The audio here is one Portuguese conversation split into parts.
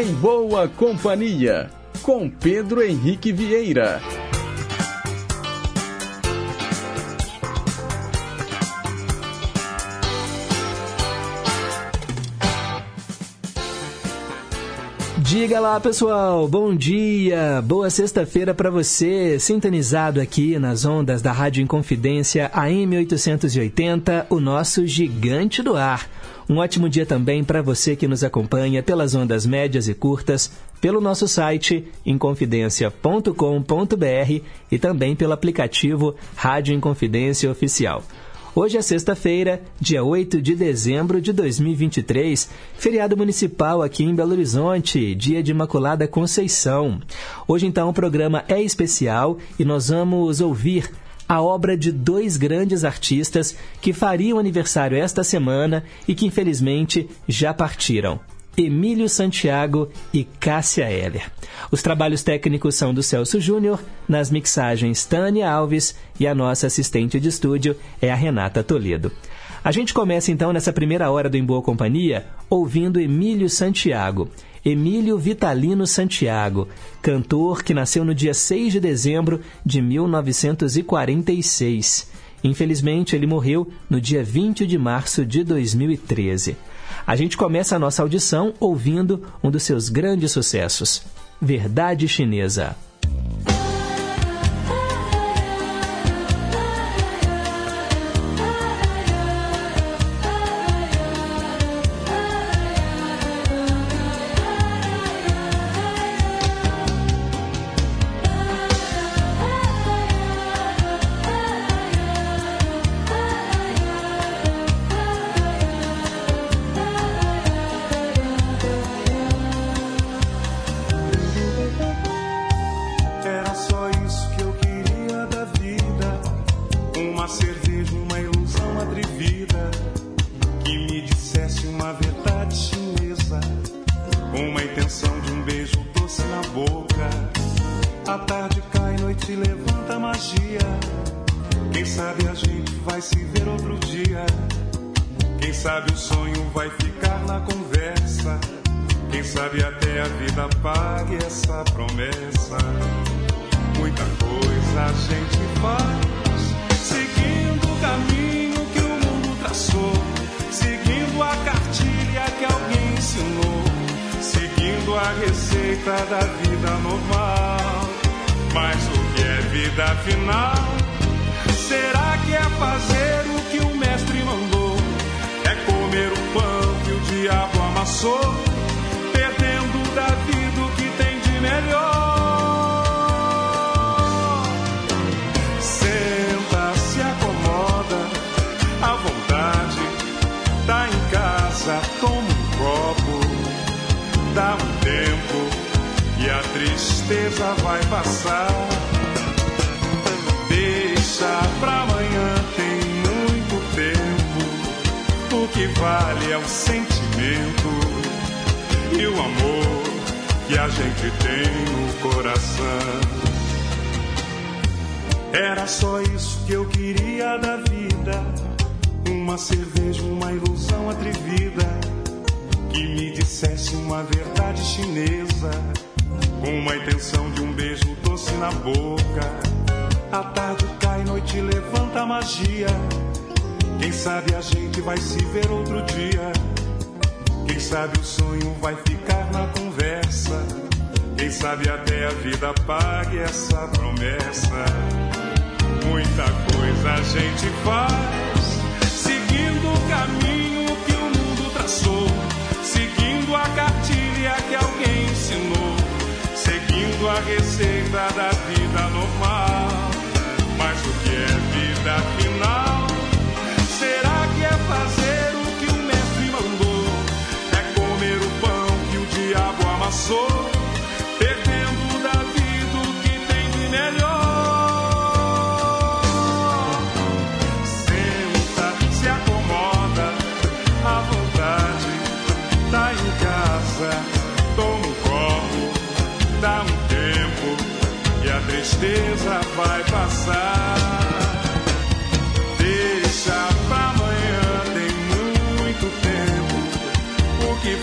Em Boa Companhia, com Pedro Henrique Vieira. Diga lá, pessoal. Bom dia. Boa sexta-feira para você, sintonizado aqui nas ondas da Rádio Inconfidência AM 880, o nosso gigante do ar. Um ótimo dia também para você que nos acompanha pelas ondas médias e curtas, pelo nosso site inconfidencia.com.br e também pelo aplicativo Rádio Inconfidência Oficial. Hoje é sexta-feira, dia 8 de dezembro de 2023, feriado municipal aqui em Belo Horizonte, dia de Imaculada Conceição. Hoje, então, o programa é especial e nós vamos ouvir a obra de dois grandes artistas que fariam aniversário esta semana e que, infelizmente, já partiram. Emílio Santiago e Cássia Heller. Os trabalhos técnicos são do Celso Júnior, nas mixagens Tânia Alves e a nossa assistente de estúdio é a Renata Toledo. A gente começa então nessa primeira hora do Em Boa Companhia ouvindo Emílio Santiago. Emílio Vitalino Santiago, cantor que nasceu no dia 6 de dezembro de 1946. Infelizmente, ele morreu no dia 20 de março de 2013. A gente começa a nossa audição ouvindo um dos seus grandes sucessos, Verdade Chinesa. gente tem no coração. Era só isso que eu queria da vida. Uma cerveja, uma ilusão atrevida. Que me dissesse uma verdade chinesa. Com uma intenção de um beijo doce na boca. A tarde cai, noite levanta a magia. Quem sabe a gente vai se ver outro dia. Quem sabe o sonho vai ficar na conversa. Quem sabe até a vida pague essa promessa. Muita coisa a gente faz, seguindo o caminho que o mundo traçou, seguindo a cartilha que alguém ensinou, seguindo a receita da vida normal. Mas o que é vida?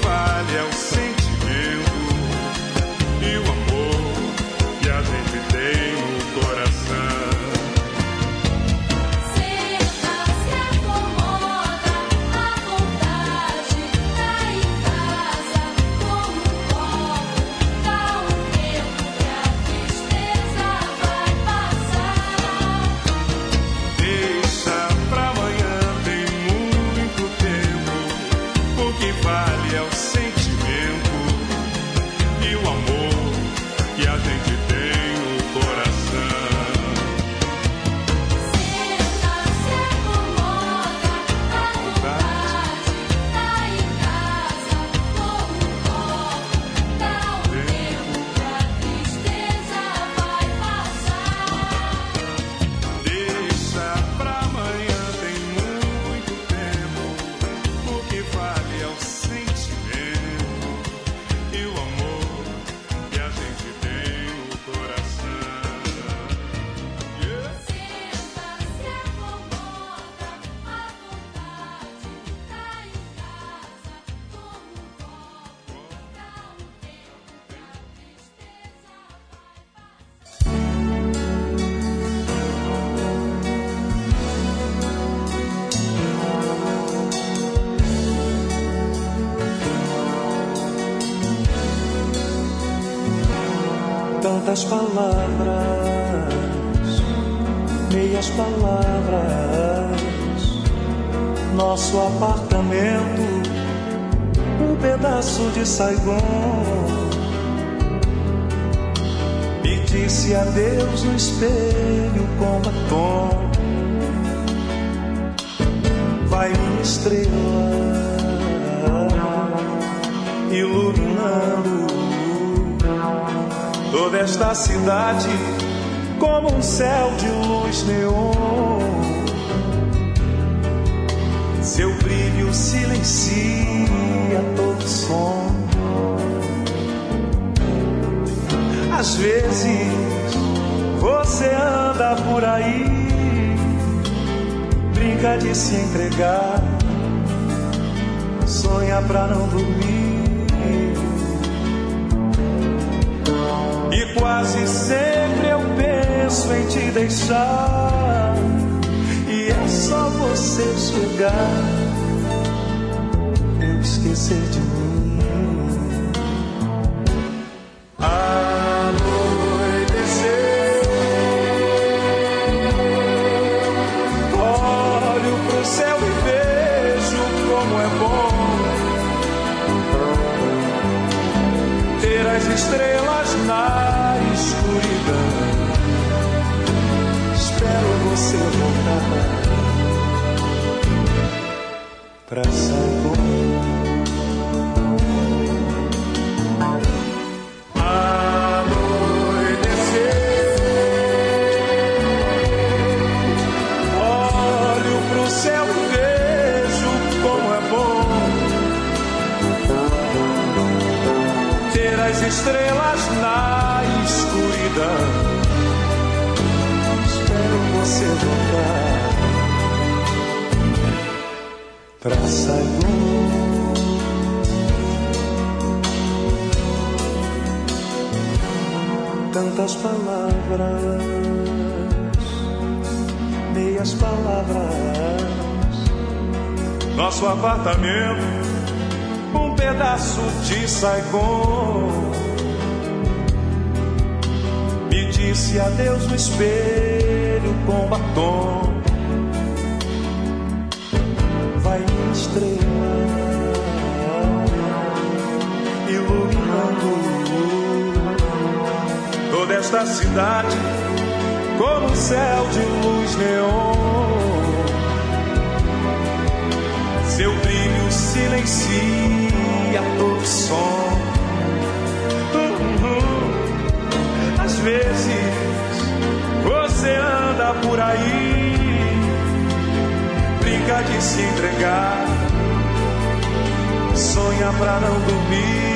Vale é o apartamento, um pedaço de Saigon. E disse adeus no espelho com batom. Vai minha estrela, iluminando toda esta cidade como um céu de luz neon. Brilho silencia todo som. Às vezes você anda por aí, brinca de se entregar, sonha pra não dormir quase sempre eu penso em te deixar. E é só você chegar, esquecer de cidade como um céu de luz neon. Seu brilho silencia todo som vezes você anda por aí, brinca de se entregar, sonha pra não dormir.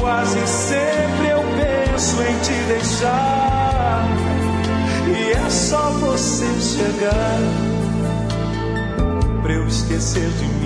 Quase sempre eu penso em te deixar, e é só você chegar pra eu esquecer de mim.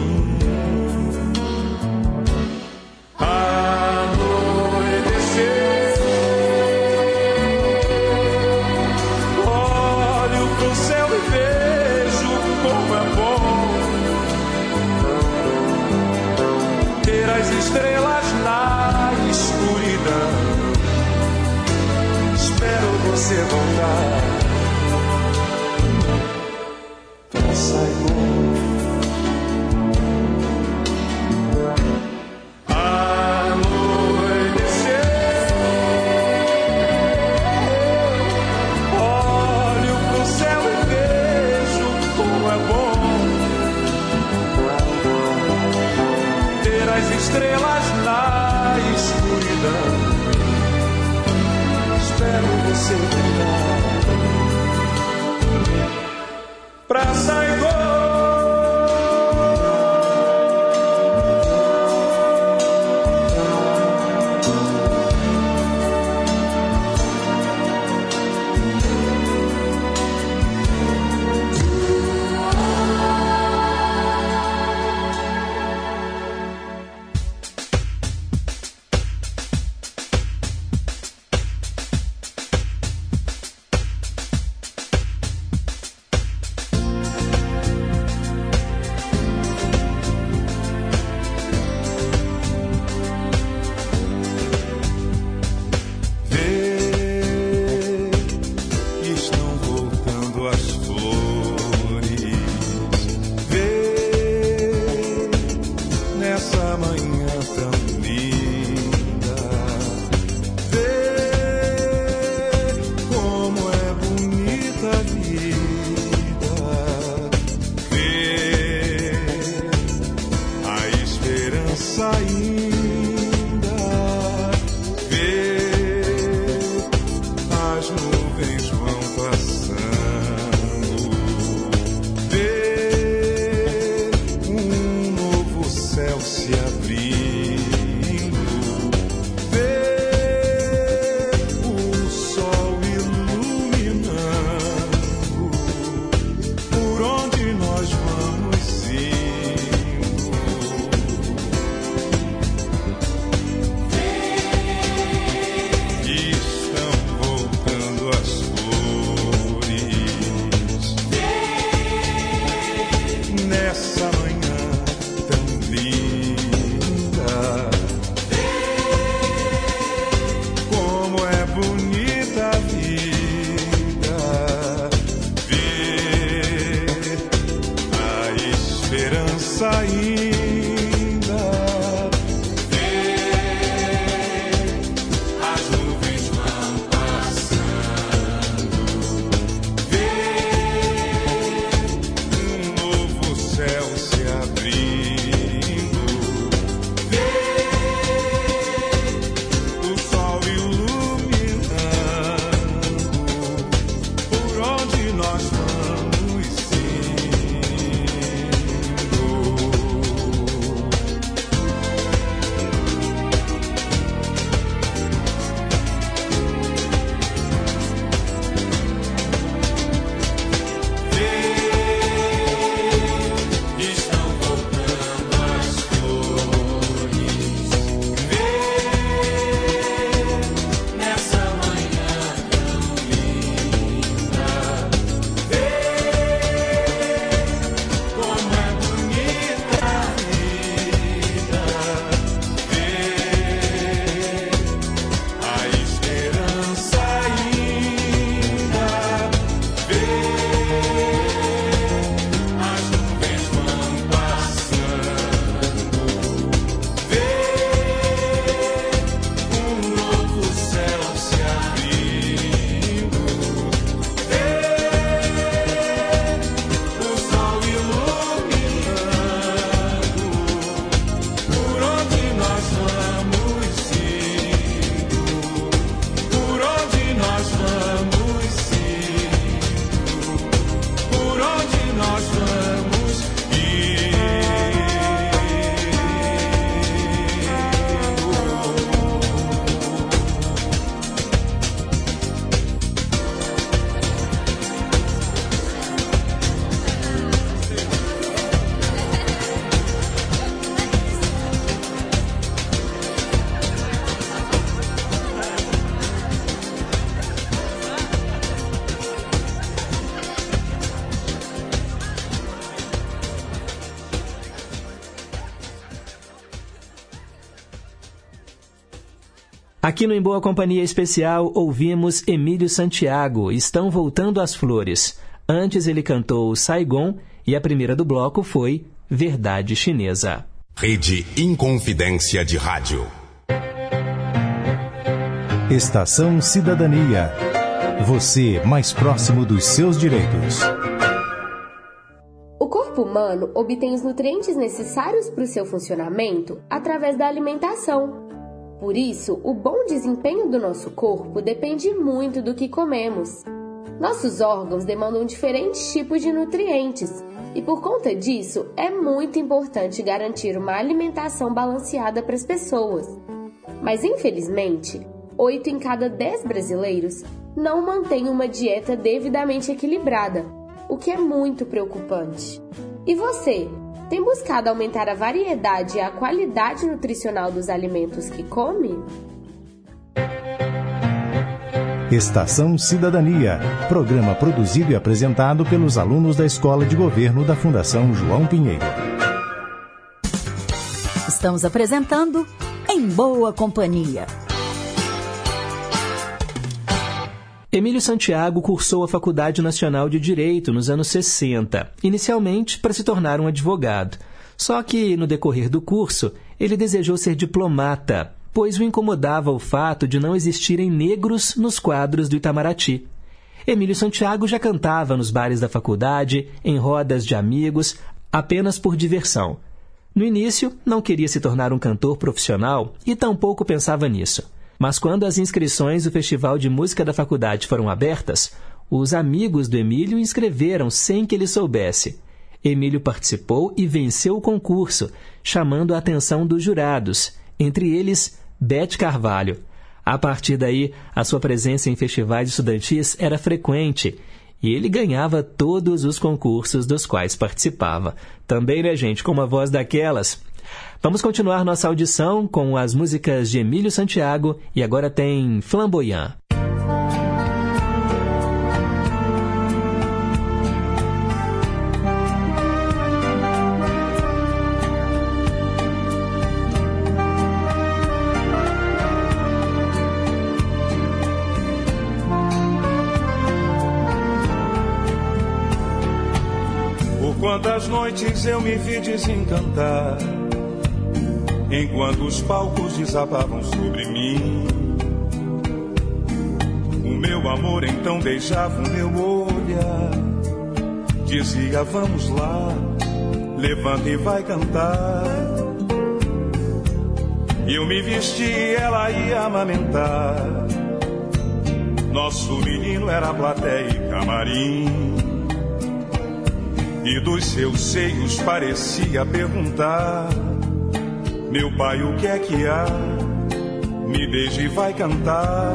Aqui no Em Boa Companhia Especial ouvimos Emílio Santiago, Estão Voltando as Flores. Antes ele cantou Saigon e a primeira do bloco foi Verdade Chinesa. Rede Inconfidência de Rádio. Estação Cidadania. Você mais próximo dos seus direitos. O corpo humano obtém os nutrientes necessários para o seu funcionamento através da alimentação. Por isso, o bom desempenho do nosso corpo depende muito do que comemos. Nossos órgãos demandam diferentes tipos de nutrientes e, por conta disso, é muito importante garantir uma alimentação balanceada para as pessoas. Mas, infelizmente, 8 em cada 10 brasileiros não mantêm uma dieta devidamente equilibrada, o que é muito preocupante. E você, tem buscado aumentar a variedade e a qualidade nutricional dos alimentos que come? Estação Cidadania, programa produzido e apresentado pelos alunos da Escola de Governo da Fundação João Pinheiro. Estamos apresentando Em Boa Companhia. Emílio Santiago cursou a Faculdade Nacional de Direito nos anos 60, inicialmente para se tornar um advogado. Só que, no decorrer do curso, ele desejou ser diplomata, pois o incomodava o fato de não existirem negros nos quadros do Itamaraty. Emílio Santiago já cantava nos bares da faculdade, em rodas de amigos, apenas por diversão. No início, não queria se tornar um cantor profissional e tampouco pensava nisso. Mas quando as inscrições do Festival de Música da faculdade foram abertas, os amigos do Emílio inscreveram sem que ele soubesse. Emílio participou e venceu o concurso, chamando a atenção dos jurados, entre eles Bete Carvalho. A partir daí, a sua presença em festivais estudantis era frequente e ele ganhava todos os concursos dos quais participava. Também, né, gente, com uma voz daquelas. Vamos continuar nossa audição com as músicas de Emílio Santiago e agora tem Flamboyant. Por quantas noites eu me vi desencantar enquanto os palcos desabavam sobre mim. O meu amor então beijava o meu olhar, dizia: Vamos lá, levanta e vai cantar. Eu me vesti ela ia amamentar. Nosso menino era plateia e camarim. E dos seus seios parecia perguntar meu pai, o que é que há? Me beije e vai cantar.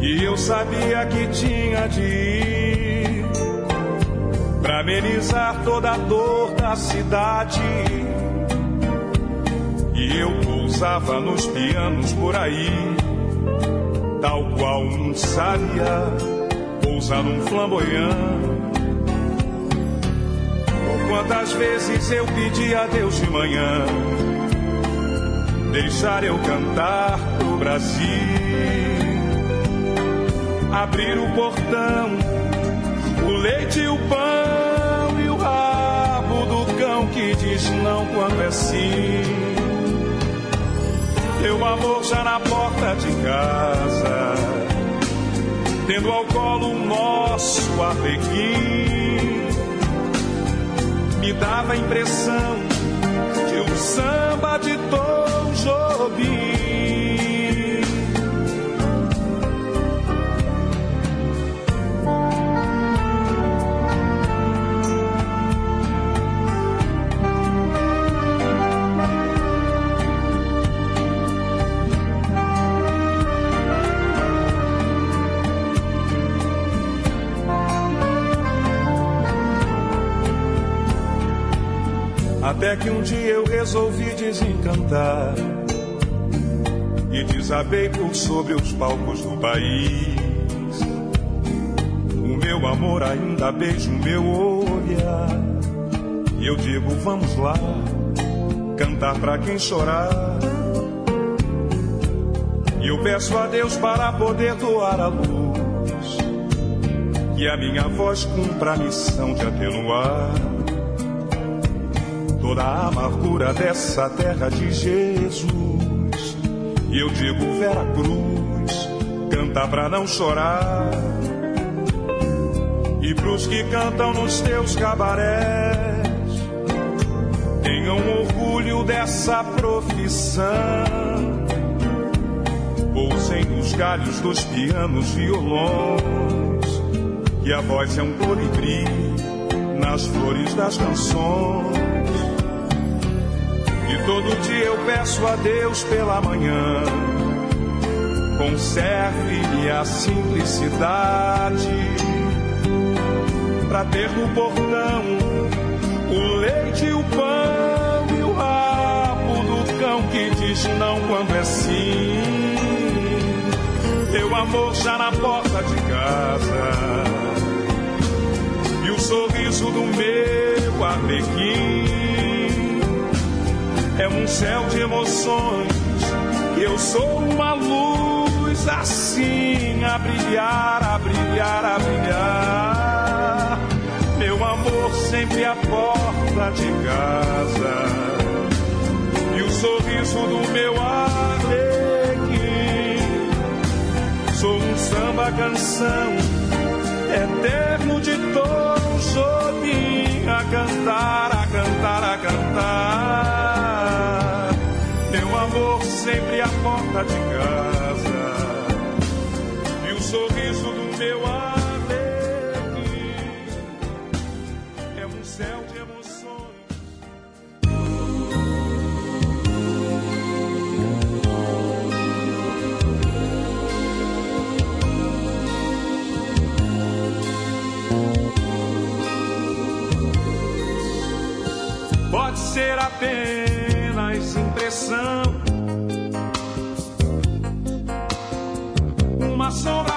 E eu sabia que tinha de ir pra amenizar toda a dor da cidade. E eu pousava nos pianos por aí, tal qual um sábia pousa num flamboyant Quantas vezes eu pedi a Deus de manhã deixar eu cantar pro Brasil, abrir o portão, o leite e o pão e o rabo do cão que diz não quando é sim. Meu amor já na porta de casa, tendo ao colo o nosso arreguim me dava a impressão de um samba de Tom Jobim. Até que um dia eu resolvi desencantar e desabei por sobre os palcos do país. O meu amor ainda beija o meu olhar e eu digo vamos lá cantar pra quem chorar. E eu peço a Deus para poder doar a luz. Que a minha voz cumpra a missão de atenuar toda a amargura dessa terra de Jesus. E eu digo, Vera Cruz, canta pra não chorar. E pros que cantam nos teus cabarés, tenham orgulho dessa profissão. Pousem nos galhos dos pianos, violões, e a voz é um colibri nas flores das canções. Todo dia eu peço a Deus pela manhã, conserve-me a simplicidade, para ter no portão o leite o pão e o rabo do cão que diz não quando é sim. Teu amor já na porta de casa e o sorriso do meu arlequim é um céu de emoções. Eu sou uma luz assim a brilhar, a brilhar, a brilhar. Meu amor sempre à porta de casa. E o sorriso do meu arlequim. Sou um samba canção eterno de Tom Jobim a cantar, sempre à porta de casa. E o sorriso do meu alegria é um céu de emoções. Pode ser apenas uma assombração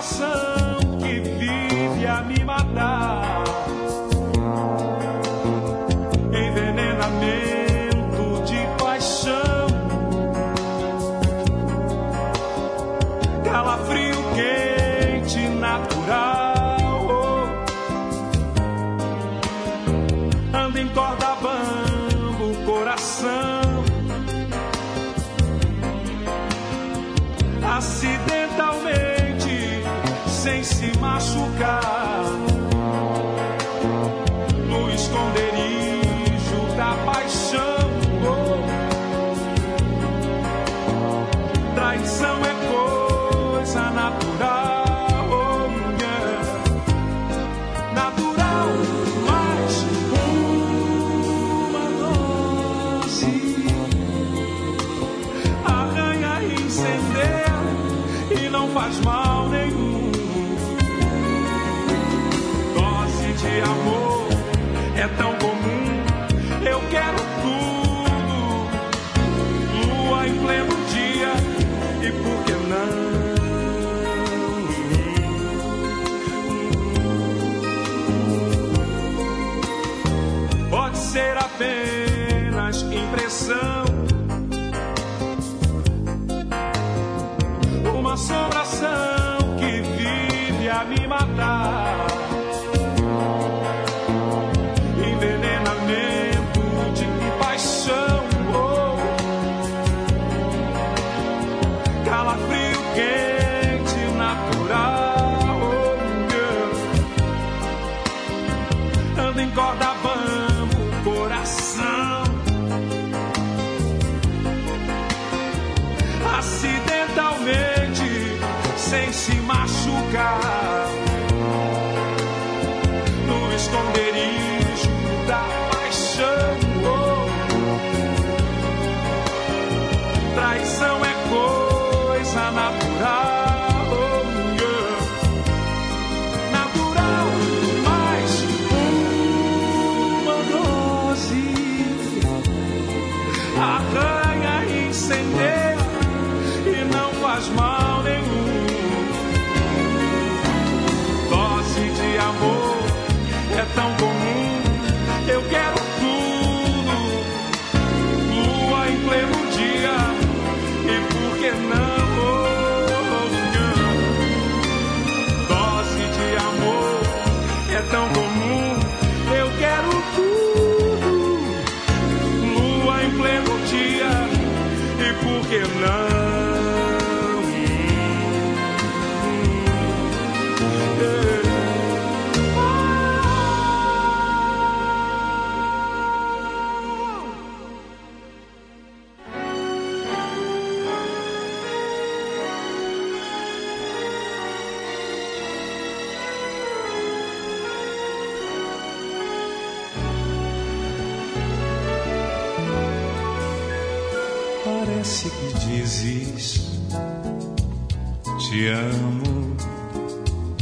te amo,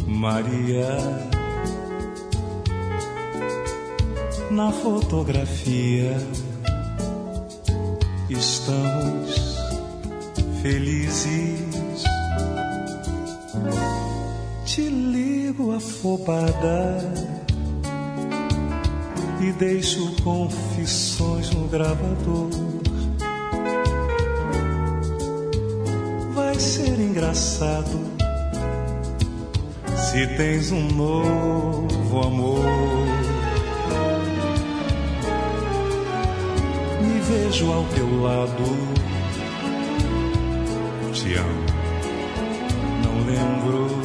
Maria. Na fotografia estamos felizes. Te ligo afobada e deixo confissões no gravador. Ser engraçado se tens um novo amor. Me vejo ao teu lado, te amo, não lembro.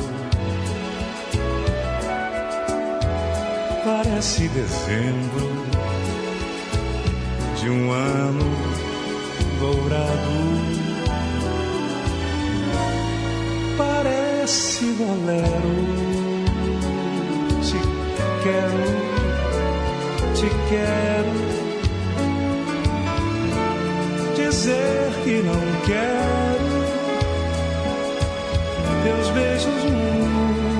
Parece dezembro de um ano dourado. Te quero, te quero. Dizer que não quero. Teus beijos nunca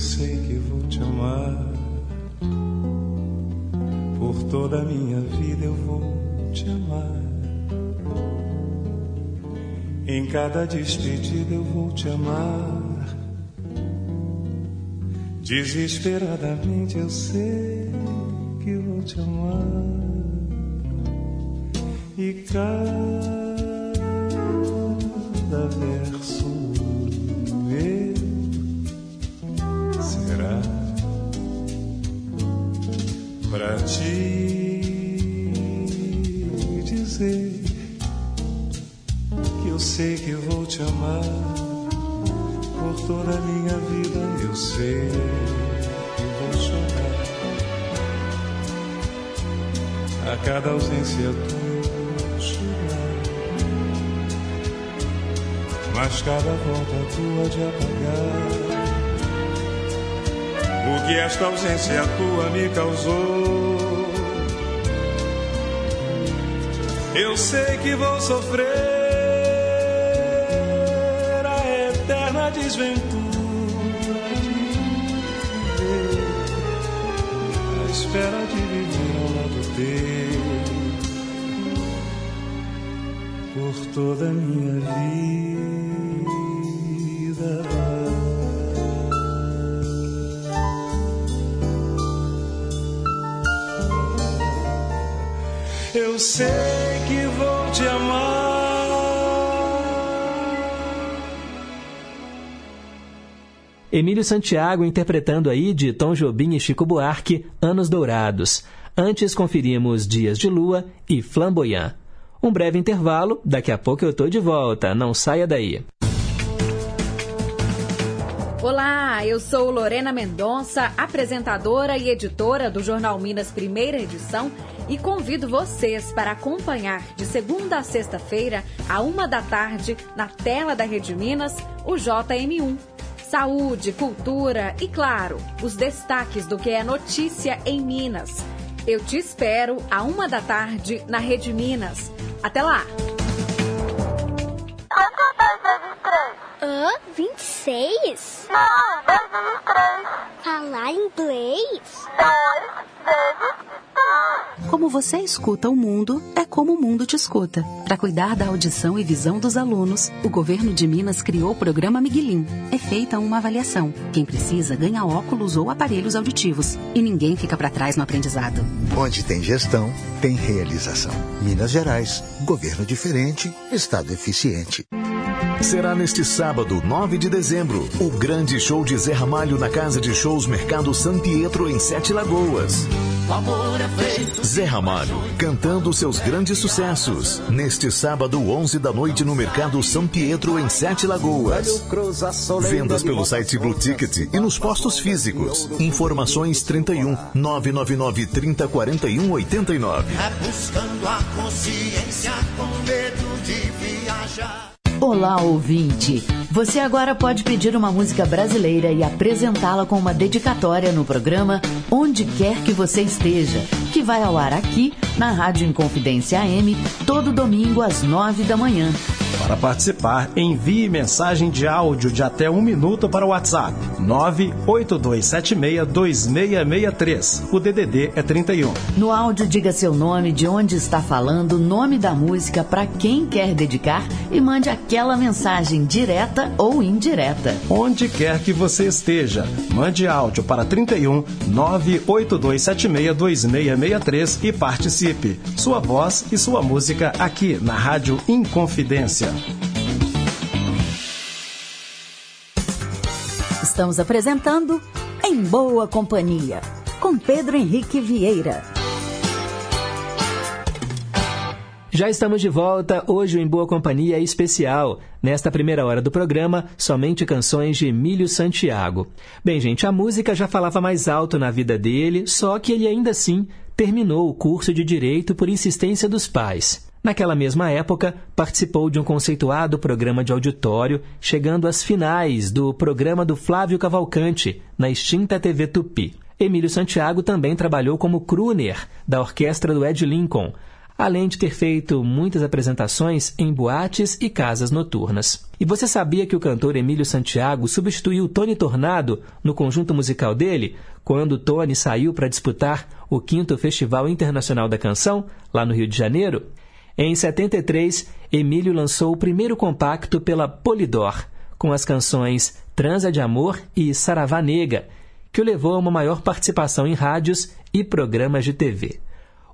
sei que vou te amar. Por toda a minha vida eu vou te amar. Em cada despedida eu vou te amar. Desesperadamente eu sei que vou te amar. E cada verso amar por toda a minha vida. Eu sei que vou chorar a cada ausência tua. chorar. Mas cada volta tua de apagar o que esta ausência tua me causou. Eu sei que vou sofrer eterna desventura de viver, a espera de viver ao lado teu por toda a minha vida. sei Emílio Santiago interpretando aí de Tom Jobim e Chico Buarque, Anos Dourados. Antes conferimos Dias de Lua e Flamboyant. Um breve intervalo, daqui a pouco eu tô de volta, não saia daí. Olá, eu sou Lorena Mendonça, apresentadora e editora do Jornal Minas Primeira Edição e convido vocês para acompanhar de segunda a sexta-feira, a uma da tarde, na tela da Rede Minas, o JM1. Saúde, cultura e, claro, os destaques do que é notícia em Minas. Eu te espero a uma da tarde na Rede Minas. Até lá! Hã? 26? Não, 10 vezes 3. Falar inglês? 10 vezes 3. Como você escuta o mundo, é como o mundo te escuta. Para cuidar da audição e visão dos alunos, o governo de Minas criou o programa Miguelim. É feita uma avaliação. Quem precisa ganha óculos ou aparelhos auditivos. E ninguém fica para trás no aprendizado. Onde tem gestão, tem realização. Minas Gerais, governo diferente, estado eficiente. Será neste sábado, 9 de dezembro, o grande show de Zé Ramalho na Casa de Shows Mercado San Pietro, em Sete Lagoas. Zé Ramalho, cantando seus grandes sucessos. Neste sábado, 11 da noite, no Mercado São Pietro, em Sete Lagoas. Vendas pelo site Blue Ticket e nos postos físicos. Informações 31 999 30 41 89. É buscando a consciência com medo de viajar. Olá, ouvinte! Você agora pode pedir uma música brasileira e apresentá-la com uma dedicatória no programa Onde Quer Que Você Esteja, que vai ao ar aqui na Rádio Inconfidência AM, todo domingo às nove da manhã. Para participar, envie mensagem de áudio de até um minuto para o WhatsApp 982762663. O DDD é 31. No áudio, diga seu nome, de onde está falando, nome da música, para quem quer dedicar e mande aquela mensagem direta ou indireta. Onde quer que você esteja, mande áudio para 31 982762663 e participe. Sua voz e sua música aqui na Rádio Inconfidência. Estamos apresentando Em Boa Companhia, com Pedro Henrique Vieira. Já estamos de volta. Hoje Em Boa Companhia é especial. Nesta primeira hora do programa, somente canções de Emílio Santiago. Bem, gente, a música já falava mais alto na vida dele, só que ele ainda assim terminou o curso de Direito por insistência dos pais. Naquela mesma época, participou de um conceituado programa de auditório, chegando às finais do programa do Flávio Cavalcante, na extinta TV Tupi. Emílio Santiago também trabalhou como crooner da orquestra do Ed Lincoln, além de ter feito muitas apresentações em boates e casas noturnas. E você sabia que o cantor Emílio Santiago substituiu Tony Tornado no conjunto musical dele, quando Tony saiu para disputar o 5 Festival Internacional da Canção, lá no Rio de Janeiro? Em 73, Emílio lançou o primeiro compacto pela Polydor, com as canções Transa de Amor e Saravá Nega, que o levou a uma maior participação em rádios e programas de TV.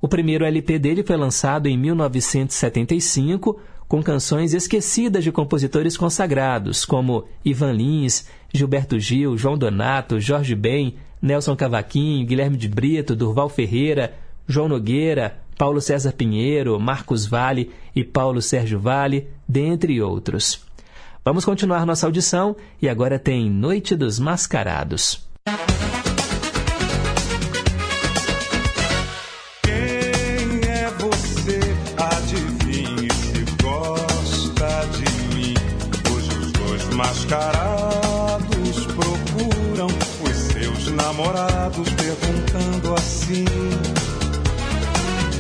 O primeiro LP dele foi lançado em 1975, com canções esquecidas de compositores consagrados, como Ivan Lins, Gilberto Gil, João Donato, Jorge Ben, Nelson Cavaquinho, Guilherme de Brito, Durval Ferreira, João Nogueira, Paulo César Pinheiro, Marcos Vale e Paulo Sérgio Vale, dentre outros. Vamos continuar nossa audição e agora tem Noite dos Mascarados. Dois mascarados procuram os seus namorados, perguntando assim: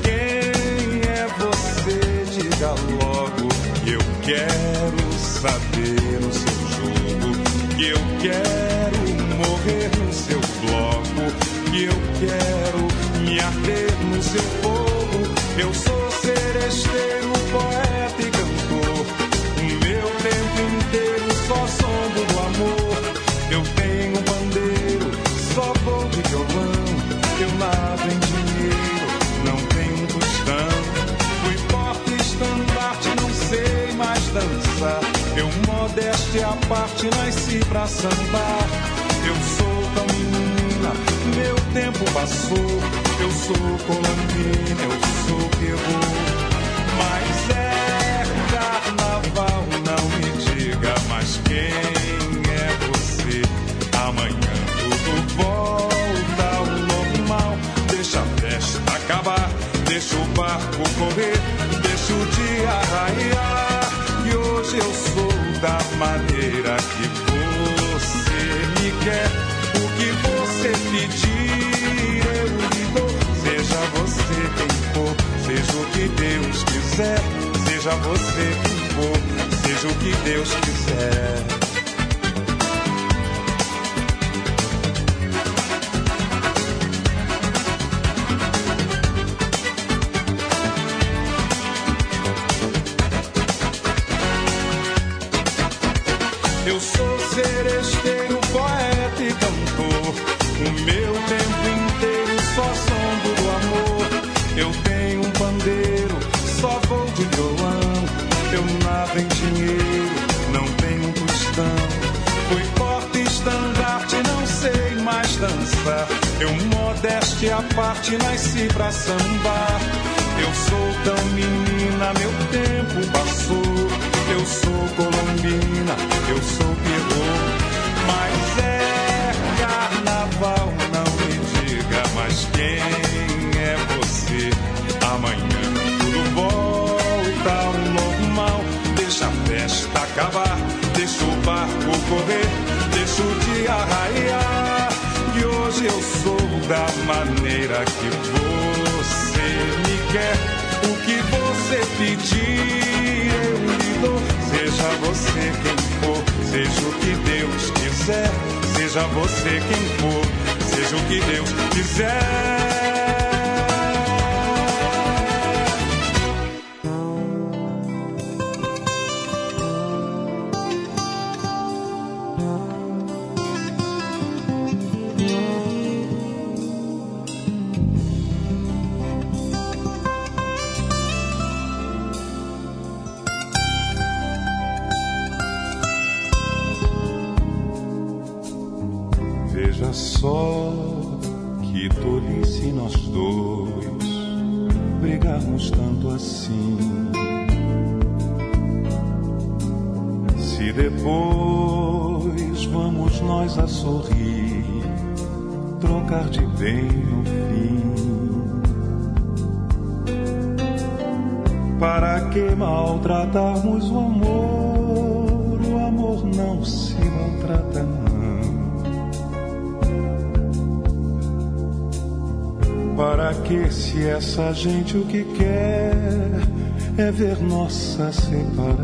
Quem é você? Diga logo eu quero saber o seu jogo, eu quero morrer no seu bloco, eu quero me arder no seu modéstia à parte, nasci pra sambar. Eu sou tão menina, meu tempo passou. Eu sou colombina, eu sou terror. Mas é carnaval, não me diga mais quem é você. Amanhã tudo volta ao normal. Deixa a festa acabar, deixa o barco correr, deixa o dia raiar. E hoje eu sou da maneira que você me quer. O que você pedir, eu lhe dou. Seja você quem for, seja o que Deus quiser. Seja você quem for, seja o que Deus quiser. Mais dançar. Eu modéstia à parte, nasci pra sambar. Eu sou tão menina, meu tempo passou. Eu sou colombina, eu sou terror. Mas é carnaval, não me diga mais quem é você. Amanhã tudo volta ao normal. Deixa a festa acabar, deixa o barco correr, deixa o dia raiar. Hoje eu sou da maneira que você me quer. O que você pedir, eu lhe dou. Seja você quem for, seja o que Deus quiser. Seja você quem for, seja o que Deus quiser. Essa gente o que quer é ver nossa separação?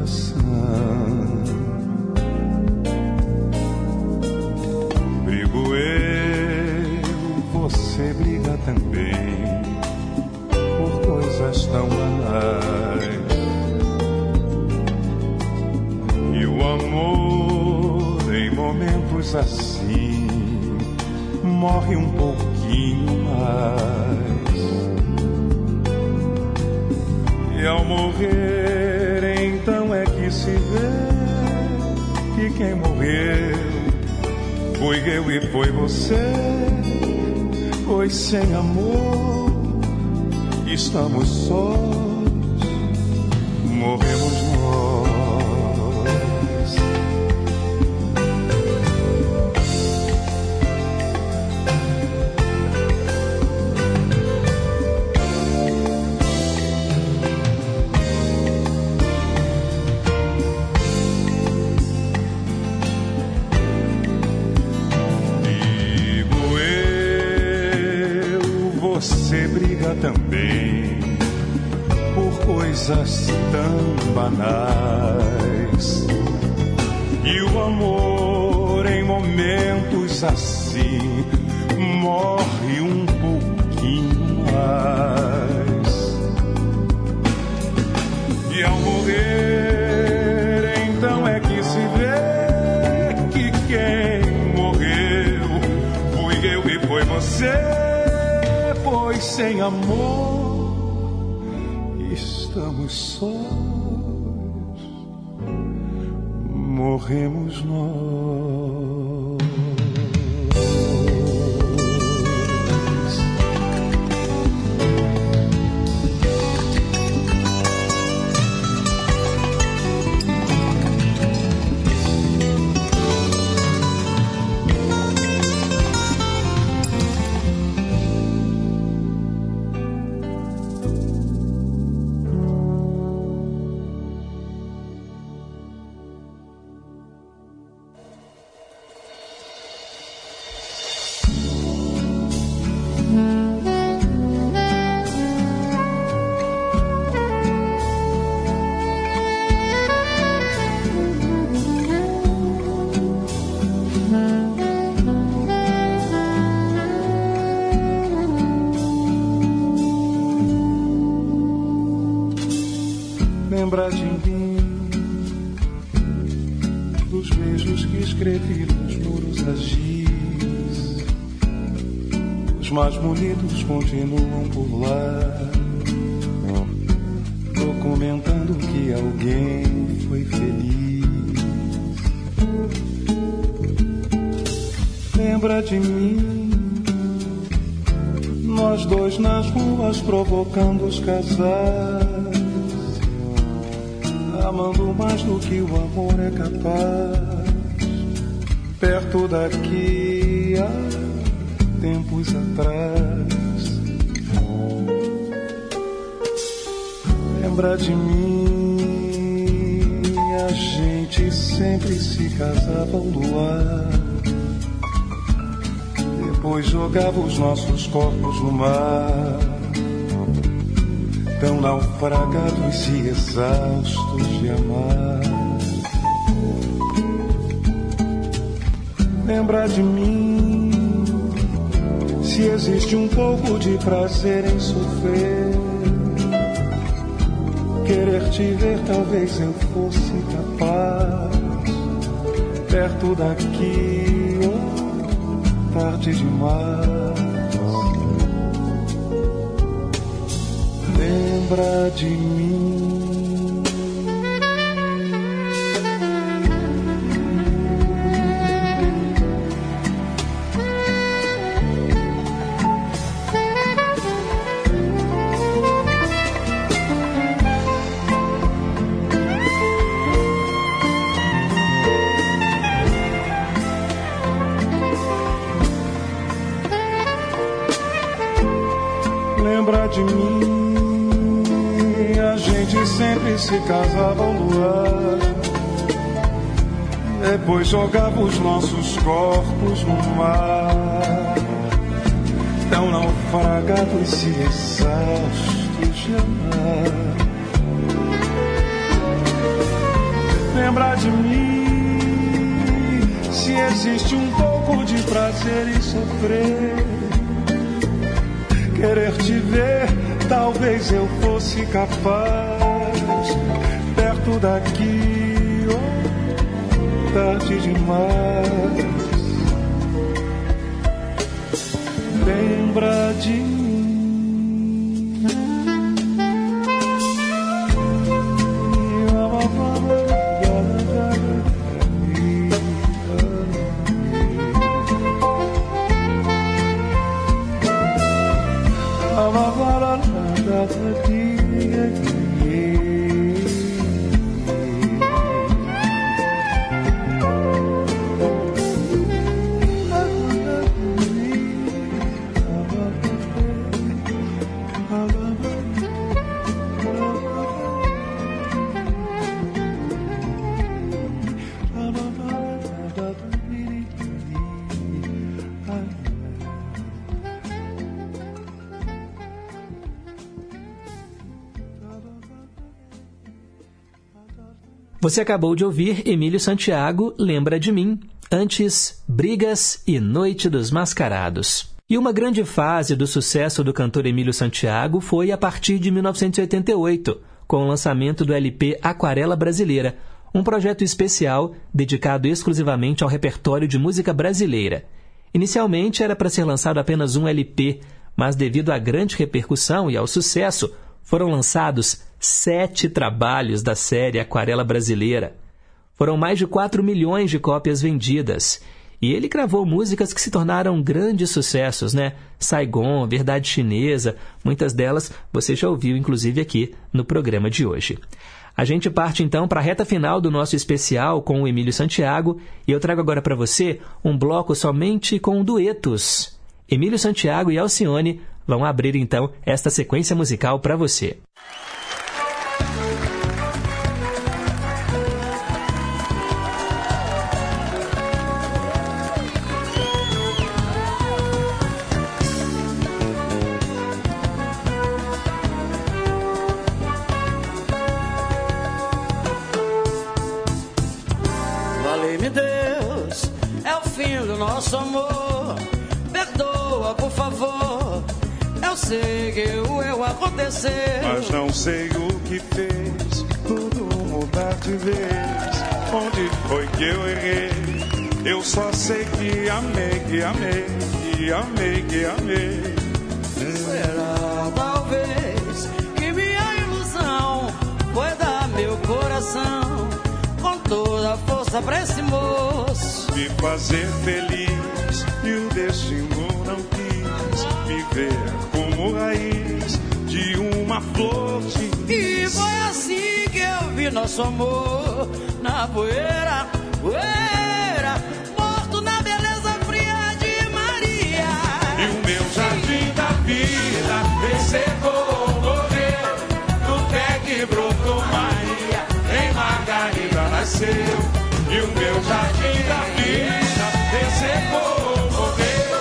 Estamos sós, morremos nós. Digo eu, você briga também coisas tão banais. E o amor em momentos assim morre um pouquinho mais. E ao morrer, então é que se vê que quem morreu fui eu e foi você. Pois sem amor estamos sós, morremos nós. Mais bonitos continuam por lá, documentando que alguém foi feliz. Lembra de mim, nós dois nas ruas provocando os casais amando mais do que o amor é capaz. Perto daqui de mim? A gente sempre se casava ao luar. Depois jogava os nossos corpos no mar tão naufragados e exaustos de amar. Lembra de mim, se existe um pouco de prazer em sofrer. Te ver, talvez eu fosse capaz. Perto daqui, oh, tarde demais. lembra de mim. Jogava os nossos corpos no mar, tão naufragados e exaustos de amar. Lembra de mim, se existe um pouco de prazer em sofrer querer te ver, talvez eu fosse capaz. Perto daqui, tarde demais. Lembra de mim. Você acabou de ouvir Emílio Santiago, Lembra de Mim. Antes, Brigas e Noite dos Mascarados. E uma grande fase do sucesso do cantor Emílio Santiago foi a partir de 1988, com o lançamento do LP Aquarela Brasileira, um projeto especial dedicado exclusivamente ao repertório de música brasileira. Inicialmente era para ser lançado apenas um LP, mas devido à grande repercussão e ao sucesso, foram lançados sete trabalhos da série Aquarela Brasileira. Foram mais de 4 milhões de cópias vendidas. E ele gravou músicas que se tornaram grandes sucessos, né? Saigon, Verdade Chinesa, muitas delas você já ouviu, inclusive, aqui no programa de hoje. A gente parte então para a reta final do nosso especial com o Emílio Santiago e eu trago agora para você um bloco somente com duetos. Emílio Santiago e Alcione vão abrir então esta sequência musical para você. Amei, que amei, que amei. Será talvez que minha ilusão foi dar meu coração com toda a força pra esse moço? Me fazer feliz e o destino não quis me ver como raiz de uma flor de E foi assim que eu vi nosso amor na poeira, poeira, nasceu. E o meu jardim da vida recebeu, morreu,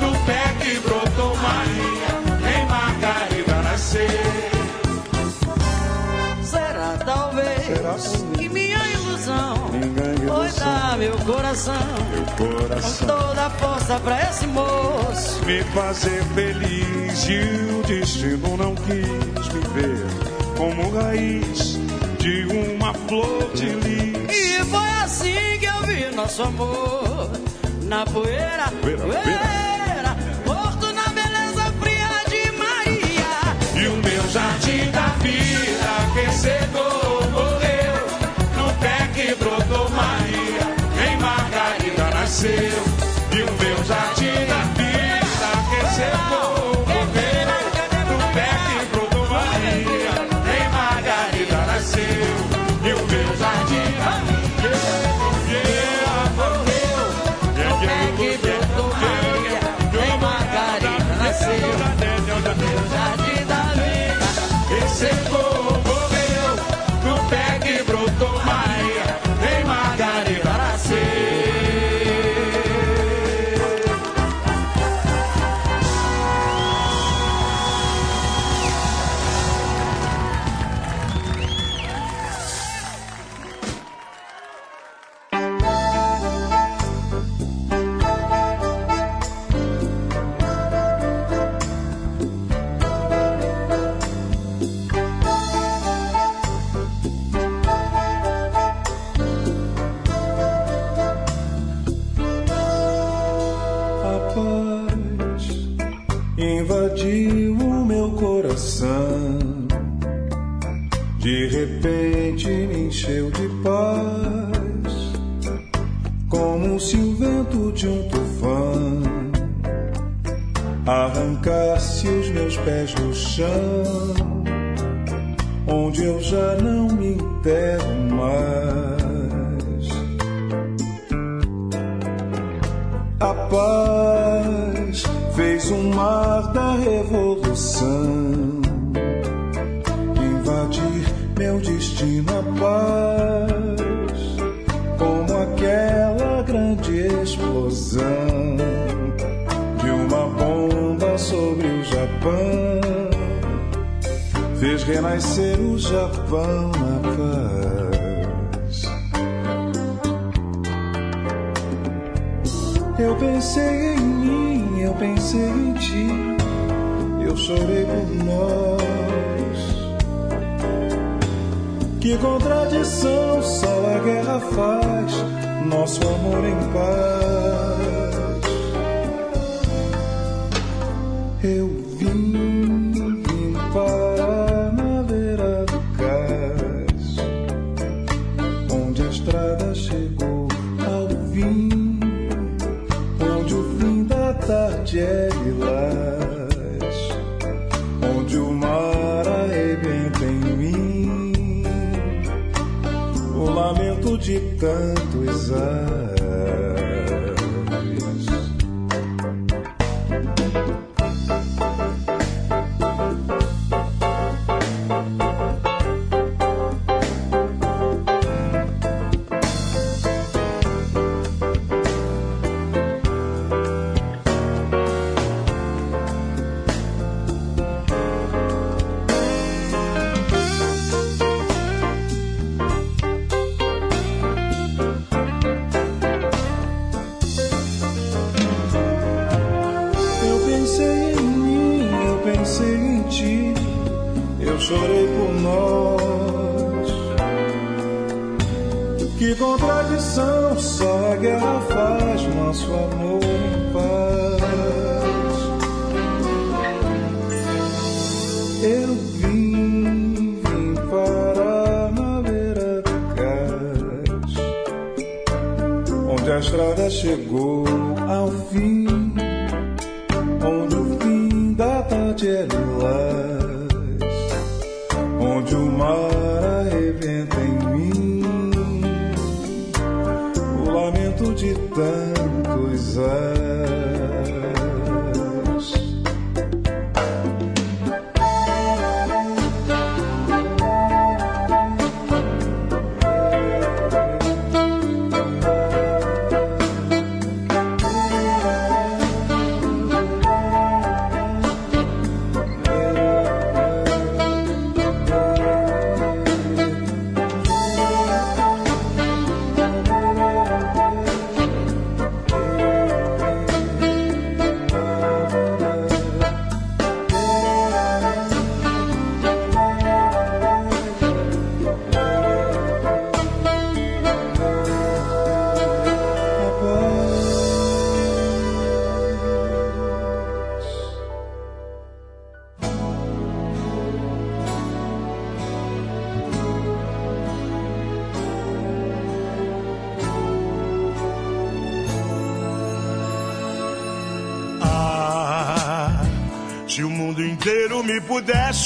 do pé que brotou Maria, em Margarida nasceu. Será talvez Será? que minha ilusão Minha foi dar meu coração Meu com coração toda a força pra esse moço. me fazer feliz e o destino não quis me ver como raiz de uma flor de lis. E foi assim que eu vi nosso amor na poeira, Poeira, poeira, morto na beleza fria de Maria. E o meu jardim da vida recebeu, morreu, no pé que brotou Maria, em Margarida nasceu.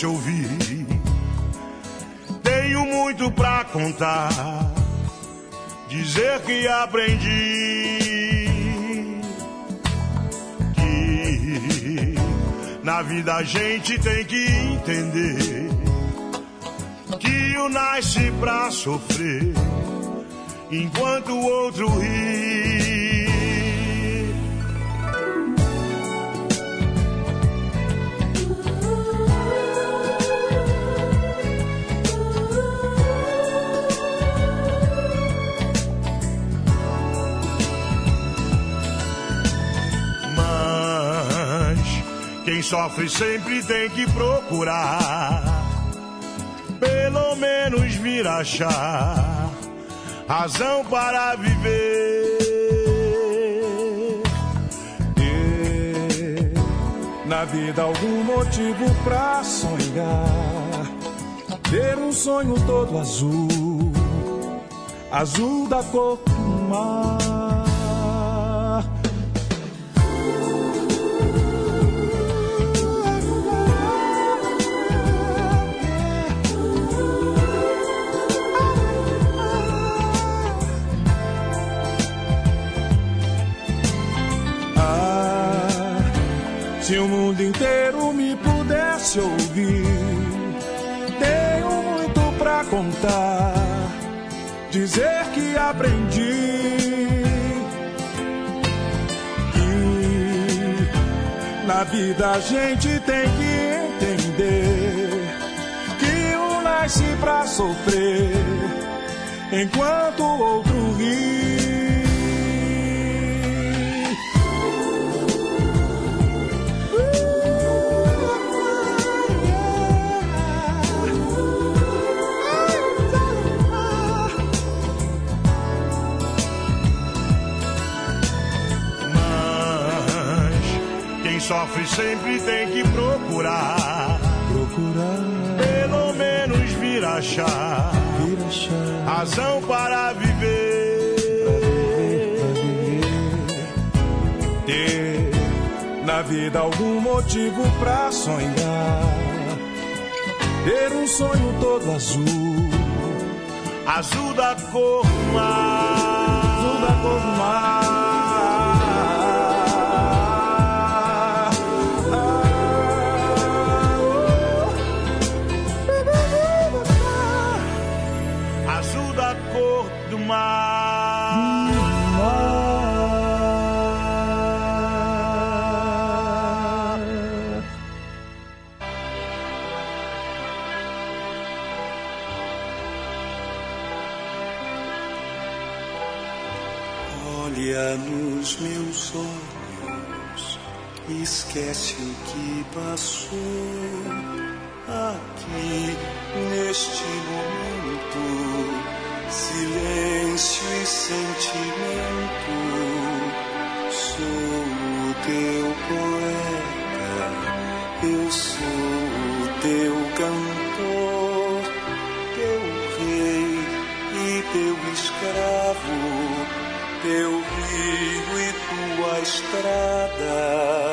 Pudesse ouvir. Tenho muito pra contar, dizer que aprendi. Que na vida a gente tem que entender que o nasce pra sofrer, enquanto o outro ri. Sofre sempre tem que procurar, pelo menos vir achar razão para viver. Ter na vida algum motivo pra sonhar, ter um sonho todo azul, azul da cor pudesse ouvir, tenho muito pra contar, dizer que aprendi. Que na vida a gente tem que entender que um nasce pra sofrer, enquanto o outro ri. Sofre sempre tem que procurar. Procurar. Pelo menos vir achar. Vir achar. Razão para viver. Pra viver, pra viver. Ter na vida algum motivo pra sonhar. Ter um sonho todo azul. azul da cor mar, azul da cor do mar. Esquece o que passou aqui neste momento. Silêncio e sentimento. Sou o teu poeta, eu sou o teu cantor, teu rei e teu escravo teu rio e tua estrada.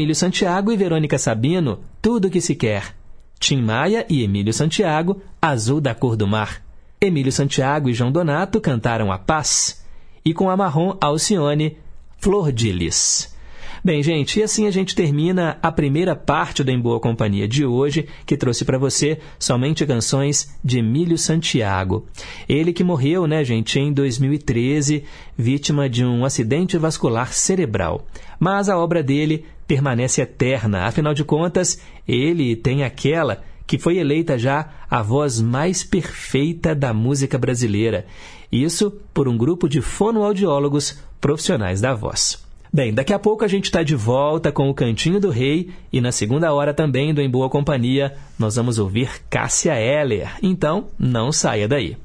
Emílio Santiago e Verônica Sabino, Tudo o que se quer. Tim Maia e Emílio Santiago, Azul da cor do mar. Emílio Santiago e João Donato cantaram A Paz. E com a Marrom Alcione, Flor de Lis. Bem, gente, e assim a gente termina a primeira parte do Em Boa Companhia de hoje, que trouxe para você somente canções de Emílio Santiago. Ele que morreu, né, gente, em 2013, vítima de um acidente vascular cerebral. Mas a obra dele permanece eterna, afinal de contas, ele tem aquela que foi eleita já a voz mais perfeita da música brasileira. Isso por um grupo de fonoaudiólogos profissionais da voz. Bem, daqui a pouco a gente está de volta com o Cantinho do Rei e na segunda hora também do Em Boa Companhia nós vamos ouvir Cássia Eller. Então, não saia daí.